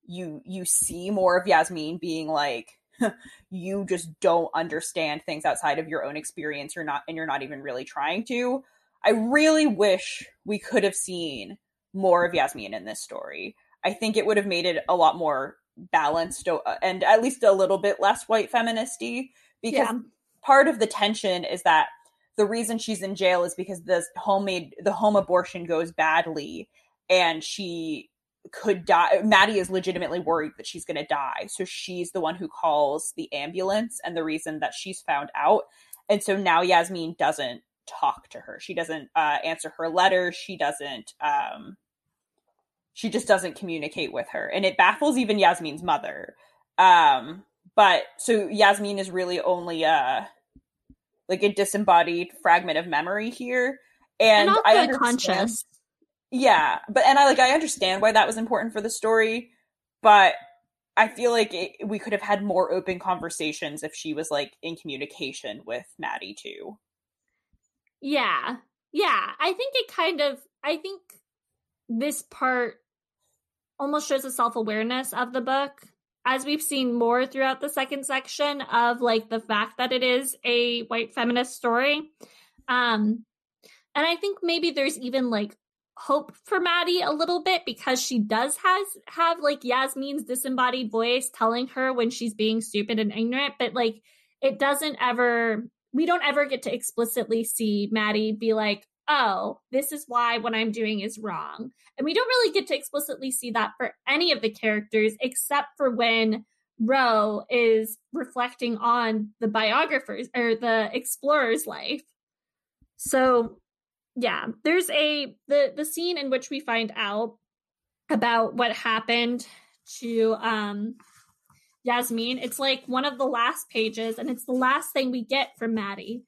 you you see more of Yasmin being like you just don't understand things outside of your own experience you're not and you're not even really trying to. I really wish we could have seen more of Yasmin in this story. I think it would have made it a lot more balanced uh, and at least a little bit less white feministy because yeah part of the tension is that the reason she's in jail is because the homemade the home abortion goes badly and she could die mattie is legitimately worried that she's going to die. So she's the one who calls the ambulance and the reason that she's found out. And so now yasmin doesn't talk to her. She doesn't uh, answer her letters she doesn't um, she just doesn't communicate with her. And it baffles even yasmin's mother. Um, but so Yasmin is really only a like a disembodied fragment of memory here, and, and I understand, conscious. Yeah, but and I like I understand why that was important for the story, but I feel like it, we could have had more open conversations if she was like in communication with Mattie too. Yeah. Yeah, I think it kind of I think this part almost shows a self-awareness of the book as we've seen more throughout the second section of like the fact that it is a white feminist story. Um and I think maybe there's even like hope for Mattie a little bit because she does has have like Yasmin's disembodied voice telling her when she's being stupid and ignorant, but like it doesn't ever we don't ever get to explicitly see Mattie be like, oh, this is why what I'm doing is wrong. And we don't really get to explicitly see that for any of the characters except for when Ro is reflecting on the biographer's or the explorer's life. So, yeah, there's a the the scene in which we find out about what happened to um Yasmin. It's like one of the last pages and it's the last thing we get from Mattie,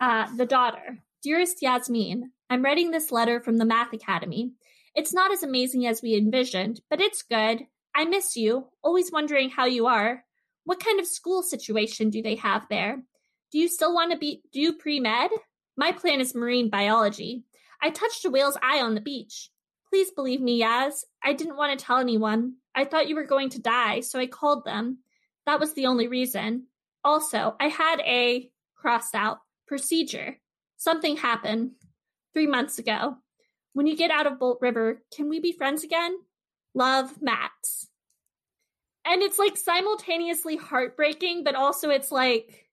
uh the daughter. Dearest Yasmin, I'm writing this letter from the Math Academy. It's not as amazing as we envisioned, but it's good. I miss you, always wondering how you are. What kind of school situation do they have there? Do you still want to be do pre-med? My plan is marine biology. I touched a whale's eye on the beach. Please believe me, Yaz. I didn't want to tell anyone. I thought you were going to die, so I called them. That was the only reason. Also, I had a crossed out procedure. Something happened three months ago. when you get out of Bolt River, can we be friends again? Love, Max. And it's like simultaneously heartbreaking, but also it's like,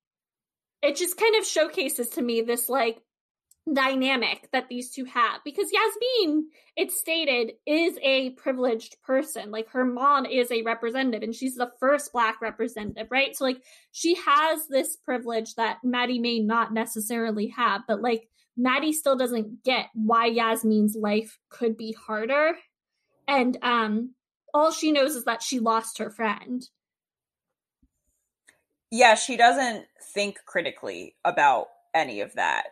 it just kind of showcases to me this like dynamic that these two have because Yasmin, it's stated, is a privileged person. Like her mom is a representative and she's the first black representative, right? So like she has this privilege that Mattie may not necessarily have, but like Mattie still doesn't get why Yasmin's life could be harder. And um all she knows is that she lost her friend. Yeah, she doesn't think critically about any of that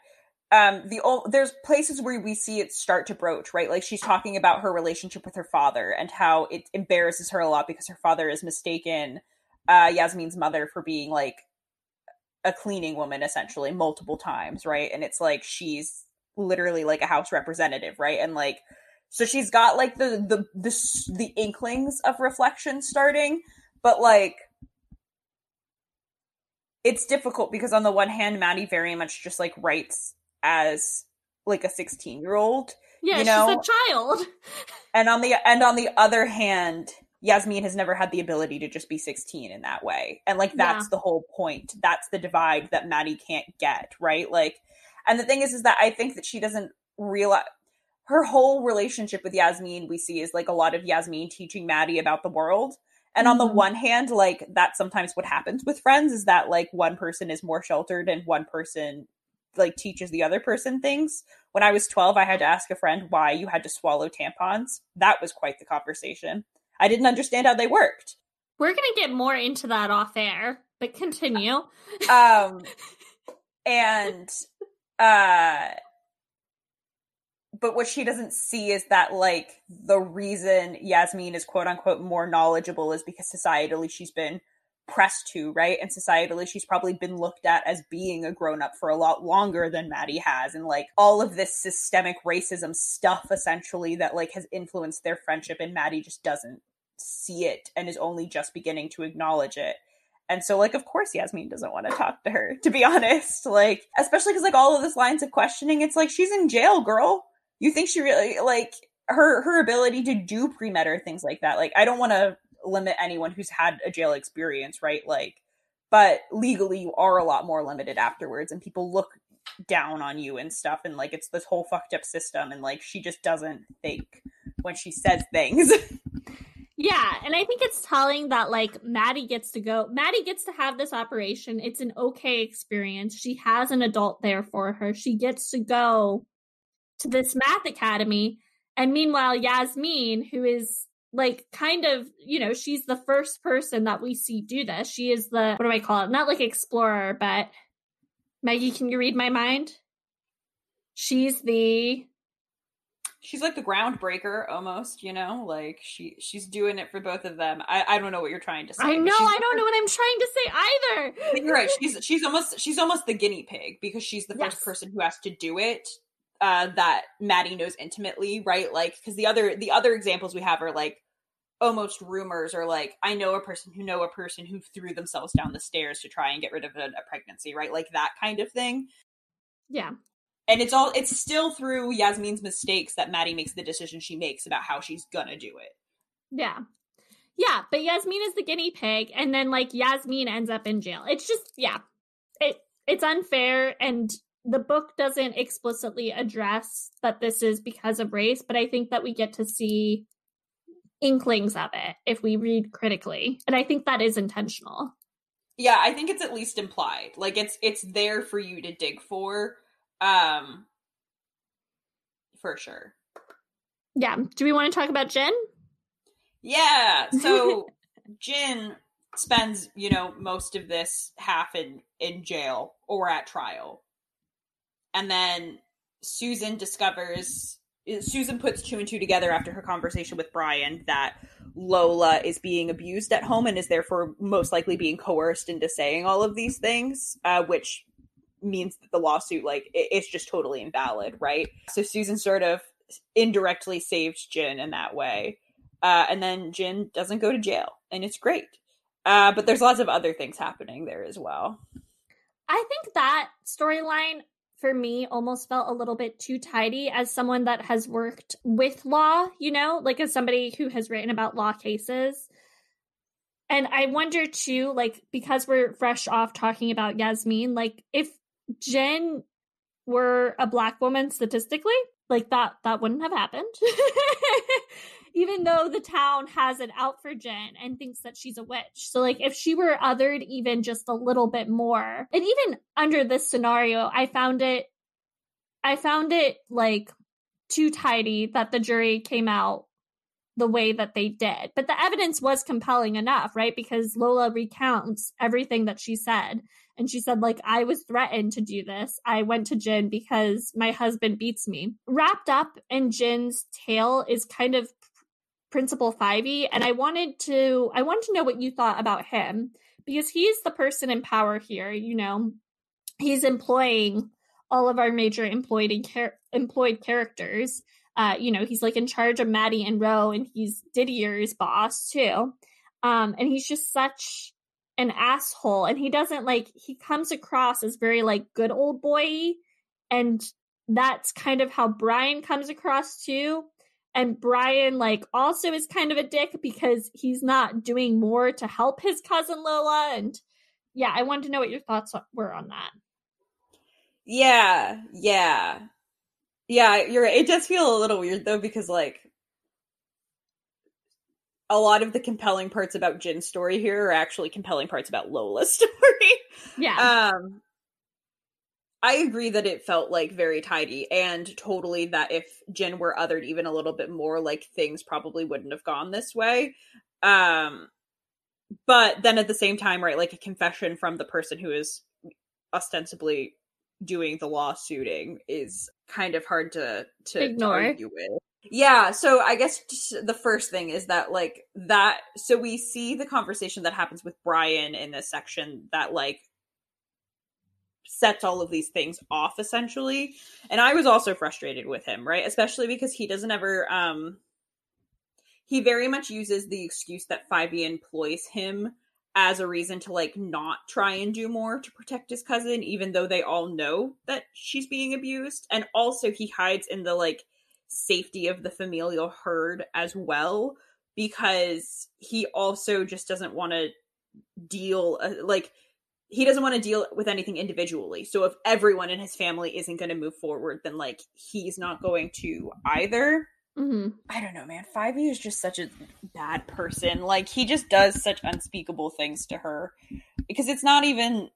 um the old there's places where we see it start to broach right? Like she's talking about her relationship with her father and how it embarrasses her a lot because her father is mistaken uh yasmin's mother for being like a cleaning woman essentially multiple times right? And it's like she's literally like a house representative right? And like so she's got like the the the, the inklings of reflection starting but like it's difficult because on the one hand mattie very much just like writes as like a 16 year old yeah you know? she's a child and on the and on the other hand yasmin has never had the ability to just be 16 in that way and like that's Yeah. the whole point that's the divide that mattie can't get right like and the thing is is that i think that she doesn't realize her whole relationship with yasmin we see is like a lot of yasmin teaching mattie about the world and on the Mhm. one hand like that's sometimes what happens with friends is that like one person is more sheltered and one person like teaches the other person things. When I was 12, I had to ask a friend why you had to swallow tampons. That was quite the conversation. I didn't understand how they worked. we're gonna get more into that off air but continue Um and uh but what she doesn't see is that like the reason Yasmin is quote unquote more knowledgeable is because societally she's been pressed to, right? And societally she's probably been looked at as being a grown up for a lot longer than Mattie has. And like all of this systemic racism stuff essentially that like has influenced their friendship and Mattie just doesn't see it and is only just beginning to acknowledge it. And so, like, of course, Yasmin doesn't want to talk to her, to be honest. Like, especially because, like, all of this lines of questioning, it's like she's in jail, girl. You think she really, like, her her ability to do pre med or things like that. Like, I don't want to limit anyone who's had a jail experience, right? Like, but legally, you are a lot more limited afterwards, and people look down on you and stuff. And, like, it's this whole fucked up system. And, like, she just doesn't think when she says things. Yeah, and I think it's telling that like Mattie gets to go. Mattie gets to have this operation. It's an okay experience. She has an adult there for her. She gets to go to this math academy. And meanwhile, Yasmin, who is like kind of, you know, she's the first person that we see do this. She is the what do I call it? Not like explorer, but Maggie, can you read my mind? She's the she's like the groundbreaker almost you know like she she's doing it for both of them i i don't know what you're trying to say I know, I don't know what I'm trying to say either. you're right she's she's almost she's almost the guinea pig because she's the first person who has to do it uh that mattie knows intimately right like because the other the other examples we have are like almost rumors or like i know a person who know a person who threw themselves down the stairs to try and get rid of a, a pregnancy right like that kind of thing Yeah. and it's all it's still through yasmin's mistakes that mattie makes the decision she makes about how she's gonna do it Yeah. Yeah, but Yasmin is the guinea pig and then like Yasmin ends up in jail. It's just yeah. It it's unfair and the book doesn't explicitly address that this is because of race, but I think that we get to see inklings of it if we read critically. And I think that is intentional. yeah i think it's at least implied like it's it's there for you to dig for um for sure Yeah. Do we want to talk about Gin? yeah so gin spends you know most of this half in in jail or at trial and then susan discovers susan puts two and two together after her conversation with brian that lola is being abused at home and is therefore most likely being coerced into saying all of these things uh, which means that the lawsuit like it, it's just totally invalid right so susan sort of indirectly saved gin in that way uh, and then Gin doesn't go to jail, and it's great. Uh, but there's lots of other things happening there as well. I think that storyline for me almost felt a little bit too tidy as someone that has worked with law, you know, like as somebody who has written about law cases. And I wonder too, like, because we're fresh off talking about Yasmin, like, if Gin were a black woman statistically, like that that wouldn't have happened. Even though the town has it out for Gin and thinks that she's a witch. So like if she were othered even just a little bit more. And even under this scenario, I found it I found it like too tidy that the jury came out the way that they did. But the evidence was compelling enough, right? Because Lola recounts everything that she said. And she said, like, I was threatened to do this. I went to Gin because my husband beats me. Wrapped up in Gin's tale is kind of Principal Fyvie. And I wanted to I wanted to know what you thought about him because he's the person in power here, you know. He's employing all of our major employed and char- employed characters uh, you know, he's like in charge of Mattie and Ro, and he's Didier's boss too. Um, and he's just such an asshole. And he doesn't like he comes across as very like good old boy, and that's kind of how Brian comes across too. And Brian like also is kind of a dick because he's not doing more to help his cousin Lola. And yeah, I wanted to know what your thoughts were on that. Yeah, yeah. Yeah, you're right. It does feel a little weird though because like a lot of the compelling parts about Gin's story here are actually compelling parts about Lola's story. Yeah. Um I agree that it felt like very tidy and totally that if Gin were othered even a little bit more like things probably wouldn't have gone this way. Um but then at the same time right like a confession from the person who is ostensibly doing the lawsuiting is kind of hard to to, Ignore. to argue with. Yeah, so I guess the first thing is that like that so we see the conversation that happens with Brian in this section that like sets all of these things off essentially. And I was also frustrated with him, right? Especially because he doesn't ever um he very much uses the excuse that Fyvie employs him as a reason to like not try and do more to protect his cousin even though they all know that she's being abused and also he hides in the like safety of the familial herd as well because he also just doesn't want to deal uh, like he doesn't want to deal with anything individually so if everyone in his family isn't going to move forward then like he's not going to either Mm-hmm. I don't know, man. Fyvie is just such a bad person. Like he just does such unspeakable things to her because it's not even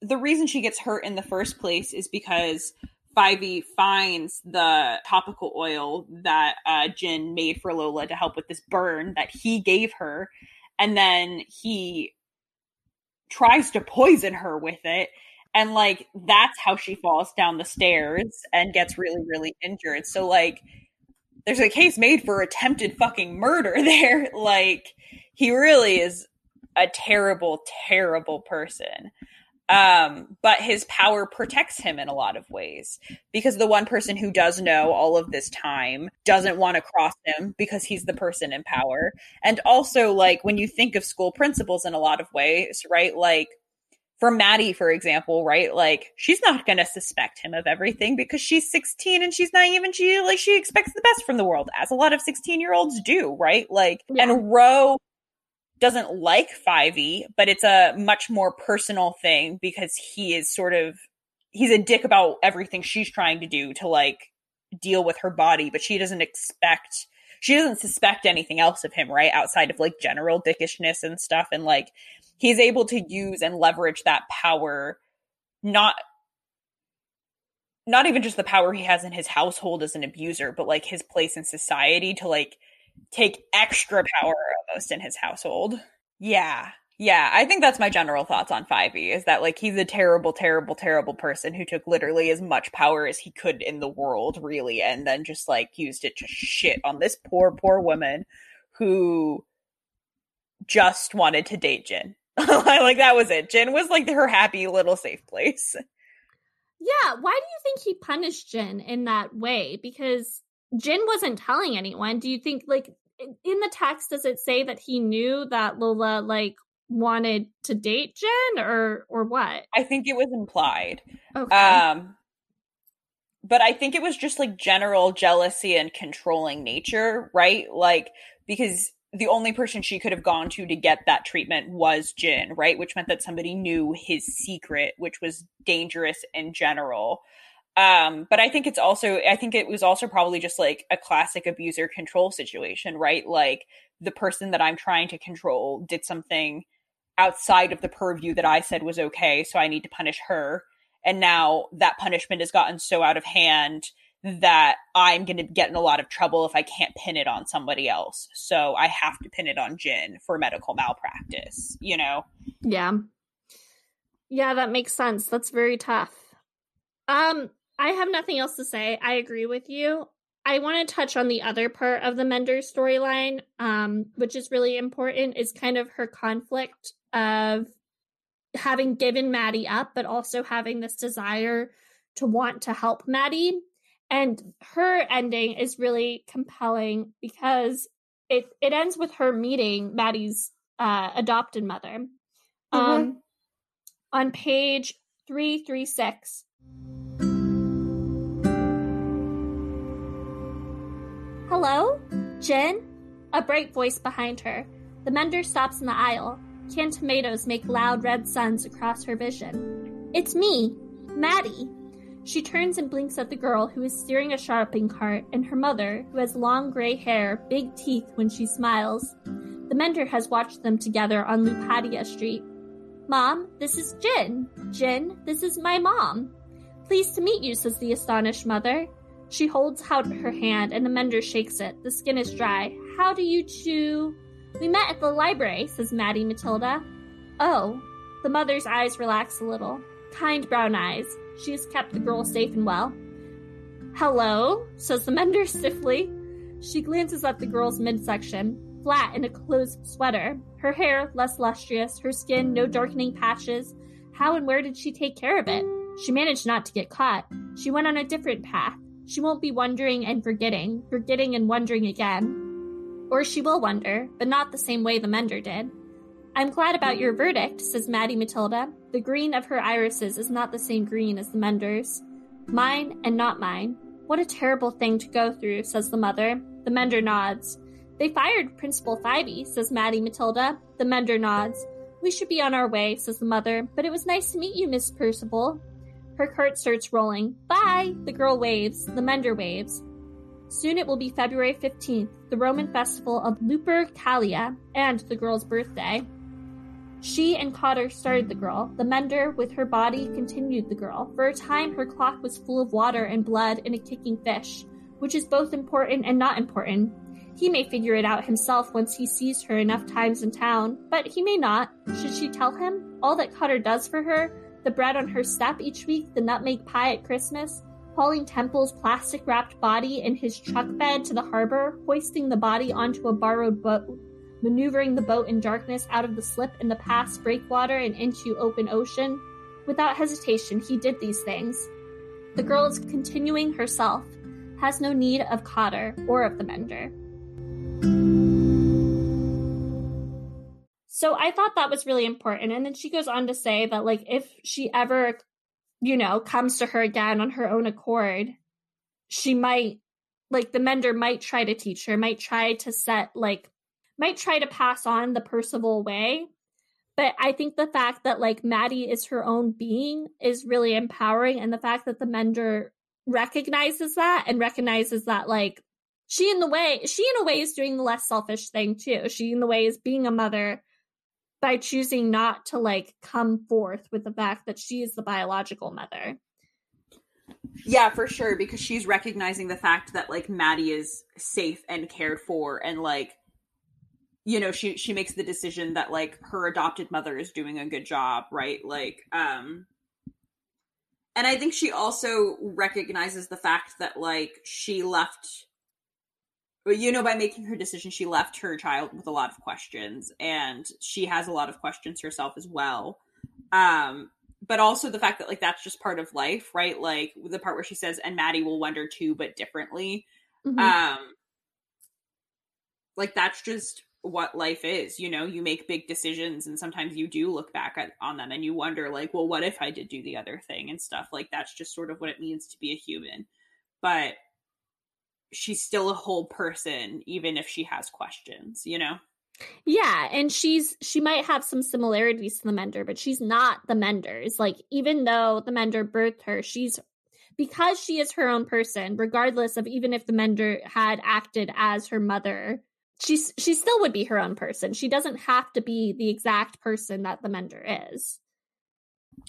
the reason she gets hurt in the first place is because Fyvie finds the topical oil that uh, Gin made for Lola to help with this burn that he gave her, and then he tries to poison her with it. And like that's how she falls down the stairs and gets really, really injured. So like there's a case made for attempted fucking murder there. Like he really is a terrible, terrible person. Um, but his power protects him in a lot of ways because the one person who does know all of this time doesn't want to cross him because he's the person in power. And also, like, when you think of school principals in a lot of ways, right? Like, for Mattie, for example, right? Like she's not going to suspect him of everything because she's 16 and she's naive and she like she expects the best from the world, as a lot of 16 year olds do, right? Like, Yeah. and Ro doesn't like Fyvie, but it's a much more personal thing because he is sort of he's a dick about everything she's trying to do to like deal with her body, but she doesn't expect she doesn't suspect anything else of him, right? Outside of like general dickishness and stuff. And like he's able to use and leverage that power not not even just the power he has in his household as an abuser, but like his place in society to like take extra power almost in his household. Yeah. Yeah, I think that's my general thoughts on Fyvie is that like he's a terrible, terrible, terrible person who took literally as much power as he could in the world, really, and then just like used it to shit on this poor, poor woman who just wanted to date Gin. like that was it. Gin was like her happy little safe place. Yeah, why do you think he punished Gin in that way? Because Gin wasn't telling anyone. Do you think like in the text does it say that he knew that Lola like wanted to date Gin or or what? I think it was implied. Okay. Um but I think it was just like general jealousy and controlling nature, right? Like because the only person she could have gone to to get that treatment was Gin, right? Which meant that somebody knew his secret, which was dangerous in general. Um, but I think it's also, I think it was also probably just like a classic abuser control situation, right? Like the person that I'm trying to control did something outside of the purview that I said was okay, so I need to punish her. And now that punishment has gotten so out of hand that I'm going to get in a lot of trouble if I can't pin it on somebody else. So I have to pin it on Gin for medical malpractice, you know? Yeah. Yeah, that makes sense. That's very tough. Um, I have nothing else to say. I agree with you. I want to touch on the other part of the Mender storyline, um, which is really important, is kind of her conflict of having given Mattie up, but also having this desire to want to help Mattie and her ending is really compelling because it it ends with her meeting Mattie's uh, adopted mother. Mm-hmm. Um, on page three three six. Hello, Gin. A bright voice behind her. The mender stops in the aisle. Canned tomatoes make loud red suns across her vision. It's me, Mattie. She turns and blinks at the girl who is steering a shopping cart and her mother, who has long gray hair, big teeth when she smiles. The mender has watched them together on Lupadia Street. Mom, this is Gin. Gin, this is my mom. Pleased to meet you, says the astonished mother. She holds out her hand and the mender shakes it. The skin is dry. How do you two? We met at the library, says Mattie Matilda. Oh. The mother's eyes relax a little. Kind brown eyes. She has kept the girl safe and well. Hello, says the mender stiffly. She glances at the girl's midsection, flat in a closed sweater, her hair less lustrous, her skin no darkening patches. How and where did she take care of it? She managed not to get caught. She went on a different path. She won't be wondering and forgetting, forgetting and wondering again. Or she will wonder, but not the same way the mender did. I'm glad about your verdict, says Mattie Matilda. The green of her irises is not the same green as the mender's. Mine and not mine. What a terrible thing to go through, says the mother. The mender nods. They fired Principal Fyvie, says Mattie Matilda. The mender nods. We should be on our way, says the mother, but it was nice to meet you, Miss Percival. Her cart starts rolling. Bye! The girl waves. The mender waves. Soon it will be February 15th, the Roman festival of Lupercalia, and the girl's birthday. She and Cotter started the girl. The mender, with her body, continued the girl. For a time, her clock was full of water and blood and a kicking fish, which is both important and not important. He may figure it out himself once he sees her enough times in town, but he may not. Should she tell him? All that Cotter does for her, the bread on her step each week, the nutmeg pie at Christmas, hauling Temple's plastic wrapped body in his truck bed to the harbor, hoisting the body onto a borrowed boat maneuvering the boat in darkness out of the slip in the past breakwater and into open ocean. Without hesitation, he did these things. The girl is continuing herself, has no need of Cotter or of the mender. So I thought that was really important. And then she goes on to say that, like, if she ever, you know, comes to her again on her own accord, she might, like, the mender might try to teach her, might try to set, like, might try to pass on the Percival way. But I think the fact that like Mattie is her own being is really empowering. And the fact that the mender recognizes that and recognizes that like she in the way she in a way is doing the less selfish thing too. She in the way is being a mother by choosing not to like come forth with the fact that she is the biological mother. Yeah, for sure, because she's recognizing the fact that like Mattie is safe and cared for and like you know she she makes the decision that like her adopted mother is doing a good job right like um and i think she also recognizes the fact that like she left you know by making her decision she left her child with a lot of questions and she has a lot of questions herself as well. Um but also the fact that like that's just part of life right? Like the part where she says and mattie will wonder too but differently. Mm-hmm. um like that's just what life is you know? You make big decisions and sometimes you do look back at, on them and you wonder like well what if i did do the other thing and stuff? Like that's just sort of what it means to be a human. But she's still a whole person even if she has questions, you know? Yeah, and she's she might have some similarities to the Mender, but she's not the Menders. Like even though the Mender birthed her, she's because she is her own person, regardless of even if the Mender had acted as her mother, she's she still would be her own person. She doesn't have to be the exact person that the Mender is.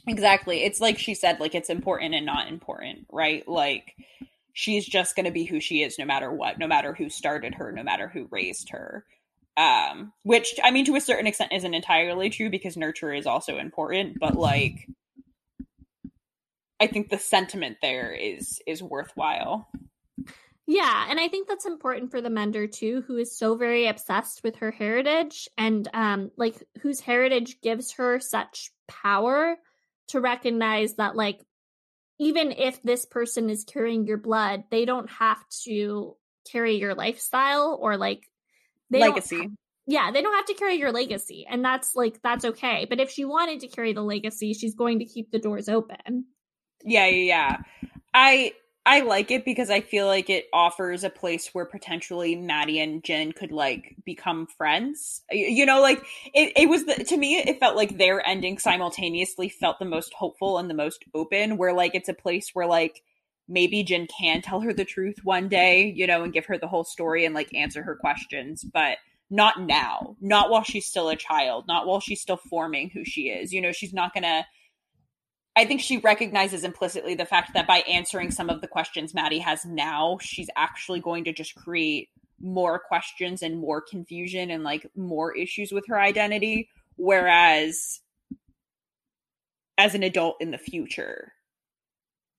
Exactly. It's like she said, like it's important and not important, right? Like she's just going to be who she is no matter what, no matter who started her, no matter who raised her. Um which i mean to a certain extent isn't entirely true because nurture is also important but like i think the sentiment there is is worthwhile. Yeah and i think that's important for the mender too who is so very obsessed with her heritage and um like whose heritage gives her such power to recognize that like even if this person is carrying your blood they don't have to carry your lifestyle or like they legacy. Yeah, they don't have to carry your legacy, and that's like that's okay. But if she wanted to carry the legacy, she's going to keep the doors open. Yeah, yeah, yeah. I I like it because I feel like it offers a place where potentially Mattie and Gin could like become friends. You know, like it, it was the, to me, it felt like their ending simultaneously felt the most hopeful and the most open, where like it's a place where like maybe Gin can tell her the truth one day, you know, and give her the whole story and like answer her questions, but not now, not while she's still a child, not while she's still forming who she is. You know, she's not to. I think she recognizes implicitly the fact that by answering some of the questions Mattie has now, she's actually going to just create more questions and more confusion and like more issues with her identity. Whereas as an adult in the future,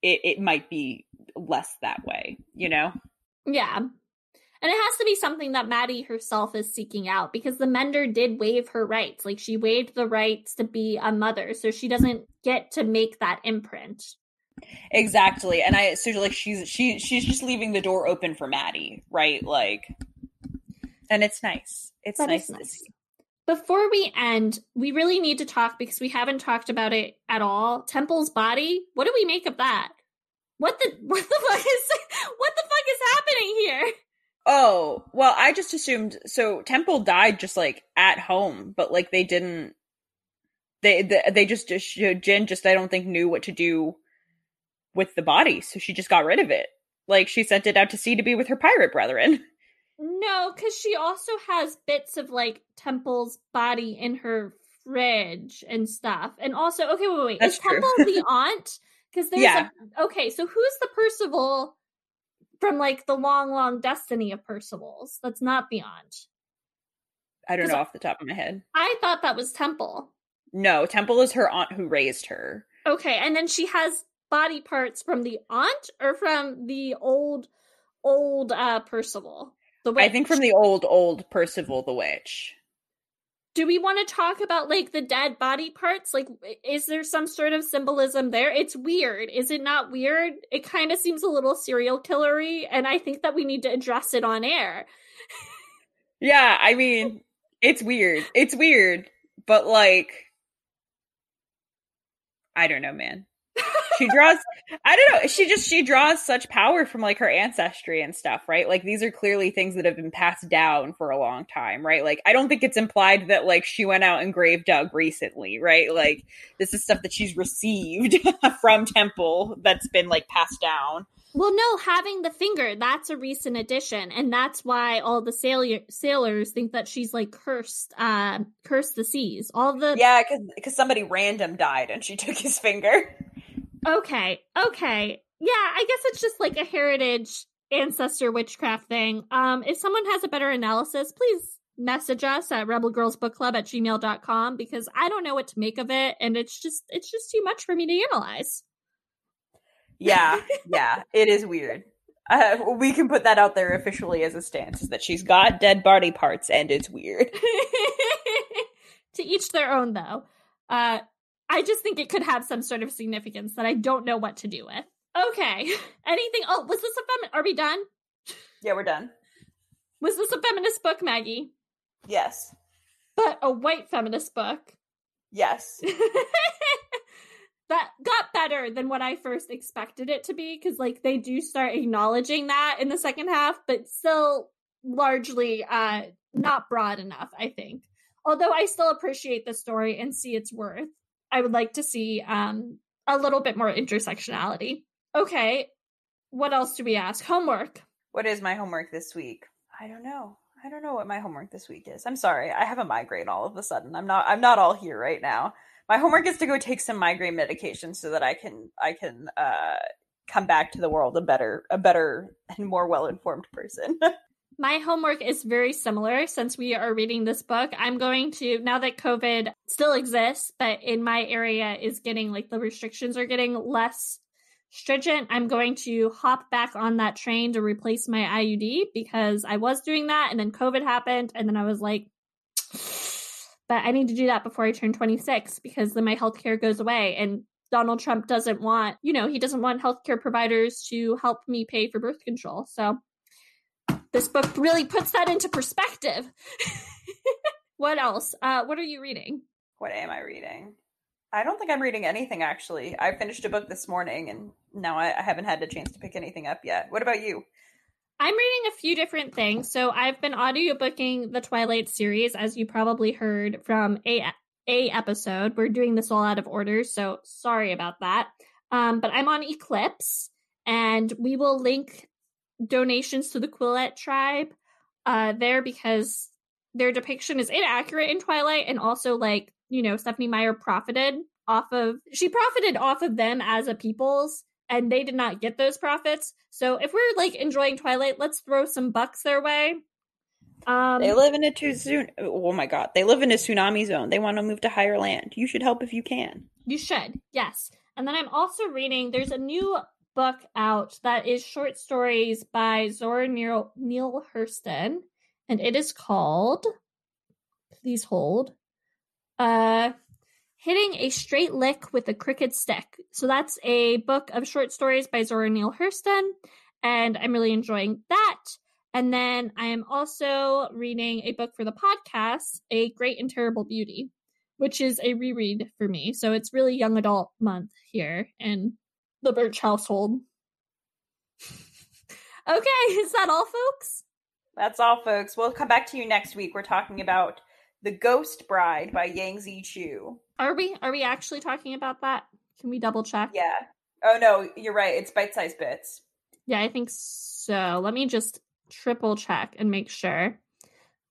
it, it might be less that way, you know? Yeah. And it has to be something that Mattie herself is seeking out because the mender did waive her rights. Like she waived the rights to be a mother, so she doesn't get to make that imprint. Exactly. And I so like she's she she's just leaving the door open for Mattie, right? Like and it's nice. It's that nice, nice to see. Before we end, we really need to talk because we haven't talked about it at all. Temple's body. What do we make of that? What the what the fuck is what the fuck is happening here? Oh, well, I just assumed so Temple died just like at home, but like they didn't they they, they just just Gin just I don't think knew what to do with the body, so she just got rid of it. Like she sent it out to sea to be with her pirate brethren. No, because she also has bits of like Temple's body in her fridge and stuff. And also, okay, wait, wait, That's is. Temple the aunt? Because there's yeah. a okay, so who's the Percival from like the long, long destiny of Percivals? That's not Beyond. I don't know off the top of my head. I thought that was Temple. No, Temple is her aunt who raised her. Okay, and then she has body parts from the aunt or from the old old uh Percival. The witch. I think from the old, old Percival the Witch. Do we want to talk about like the dead body parts? Like, is there some sort of symbolism there? It's weird. Is it not weird? It kind of seems a little serial killery, and I think that we need to address it on air. yeah, I mean, it's weird. It's weird, but like, I don't know, man she draws i don't know she just she draws such power from like her ancestry and stuff right like these are clearly things that have been passed down for a long time right like i don't think it's implied that like she went out and grave dug recently right like this is stuff that she's received from temple that's been like passed down well, no, having the finger, that's a recent addition. And that's why all the sailor- sailors think that she's like cursed, uh, cursed the seas. All the. Yeah, because somebody random died and she took his finger. Okay. Okay. Yeah, I guess it's just like a heritage ancestor witchcraft thing. Um, if someone has a better analysis, please message us at rebelgirlsbookclub at gmail.com because I don't know what to make of it and it's just it's just too much for me to analyze. Yeah, yeah, it is weird. Uh, we can put that out there officially as a stance is that she's got dead body parts and it's weird. to each their own though. Uh I just think it could have some sort of significance that I don't know what to do with. Okay. Anything? Oh, was this a feminist? Are we done? Yeah, we're done. Was this a feminist book, Maggie? Yes. But a white feminist book. Yes. that got better than what I first expected it to be because like they do start acknowledging that in the second half, but still largely uh not broad enough, I think. Although I still appreciate the story and see its worth. I would like to see um a little bit more intersectionality. Okay, what else do we ask? Homework. What is my homework this week? I don't know. I don't know what my homework this week is. I'm sorry. I have a migraine all of a sudden. I'm not I'm not all here right now. My homework is to go take some migraine medication so that I can I can uh come back to the world a better a better and more well-informed person. My homework is very similar since we are reading this book. I'm going to, now that COVID still exists, but in my area is getting like the restrictions are getting less stringent, I'm going to hop back on that train to replace my IUD because I was doing that and then COVID happened. And then I was like, but I need to do that before I turn 26 because then my healthcare goes away. And Donald Trump doesn't want, you know, he doesn't want healthcare providers to help me pay for birth control. So this book really puts that into perspective. what else? Uh, what are you reading? What am I reading? I don't think I'm reading anything actually. I finished a book this morning and now I, I haven't had a chance to pick anything up yet. What about you? I'm reading a few different things. So I've been audiobooking the Twilight series, as you probably heard from a a episode. We're doing this all out of order, so sorry about that. Um, but I'm on Eclipse, and we will link donations to the Quileute tribe uh, there because their depiction is inaccurate in Twilight, and also like you know Stephenie Meyer profited off of she profited off of them as a people's and they did not get those profits. So if we're like enjoying Twilight, let's throw some bucks their way. Um, they live in a tsunami. Oh my god, they live in a tsunami zone. They want to move to higher land. You should help if you can. You should, yes. And then I'm also reading. There's a new book out that is short stories by Zora Neale, Neale Hurston, and it is called. Please hold. Uh, Hitting a Straight Lick with a Crooked Stick. So that's a book of short stories by Zora Neale Hurston, and I'm really enjoying that. And then I am also reading a book for the podcast, A Great and Terrible Beauty, which is a reread for me. So it's really young adult month here in the Birch household. okay, is that all, folks? That's all, folks. We'll come back to you next week. We're talking about The Ghost Bride by Yangsze Choo. Are we? Are we actually talking about that? Can we double check? Yeah. Oh no, you're right. It's bite-sized bits. Yeah, I think so. Let me just triple check and make sure.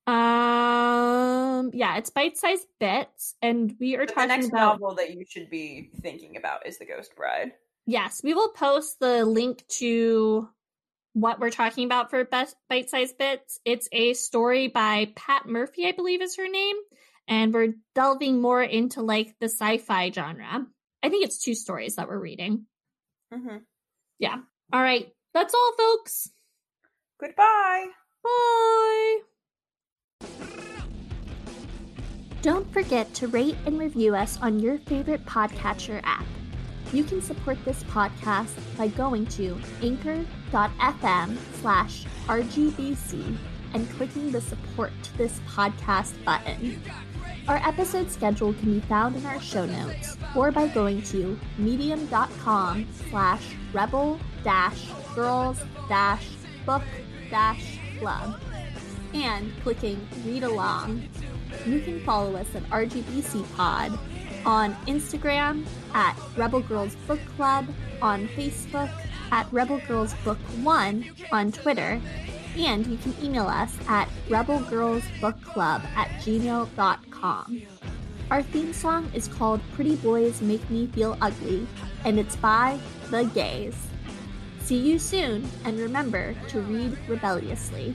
Um, yeah, it's bite-sized bits, and we are but talking the next about novel that you should be thinking about is The Ghost Bride. Yes, we will post the link to what we're talking about for best bite-sized bits. It's a story by Pat Murphy, I believe is her name and we're delving more into like the sci-fi genre. I think it's two stories that we're reading. Mm-hmm. Yeah. All right. That's all, folks. Goodbye. Bye. Don't forget to rate and review us on your favorite podcatcher app. You can support this podcast by going to anchor.fm slash rgbc and clicking the support this podcast button. Our episode schedule can be found in our show notes or by going to medium.com slash rebel dash girls dash book dash club and clicking read along. You can follow us at RGBC Pod on Instagram at Rebel Girls Book Club, on Facebook at Rebel Girls Book One, on Twitter, and you can email us at rebelgirlsbookclub at gmail.com. Our theme song is called Pretty Boys Make Me Feel Ugly, and it's by The Gays. See you soon, and remember to read rebelliously.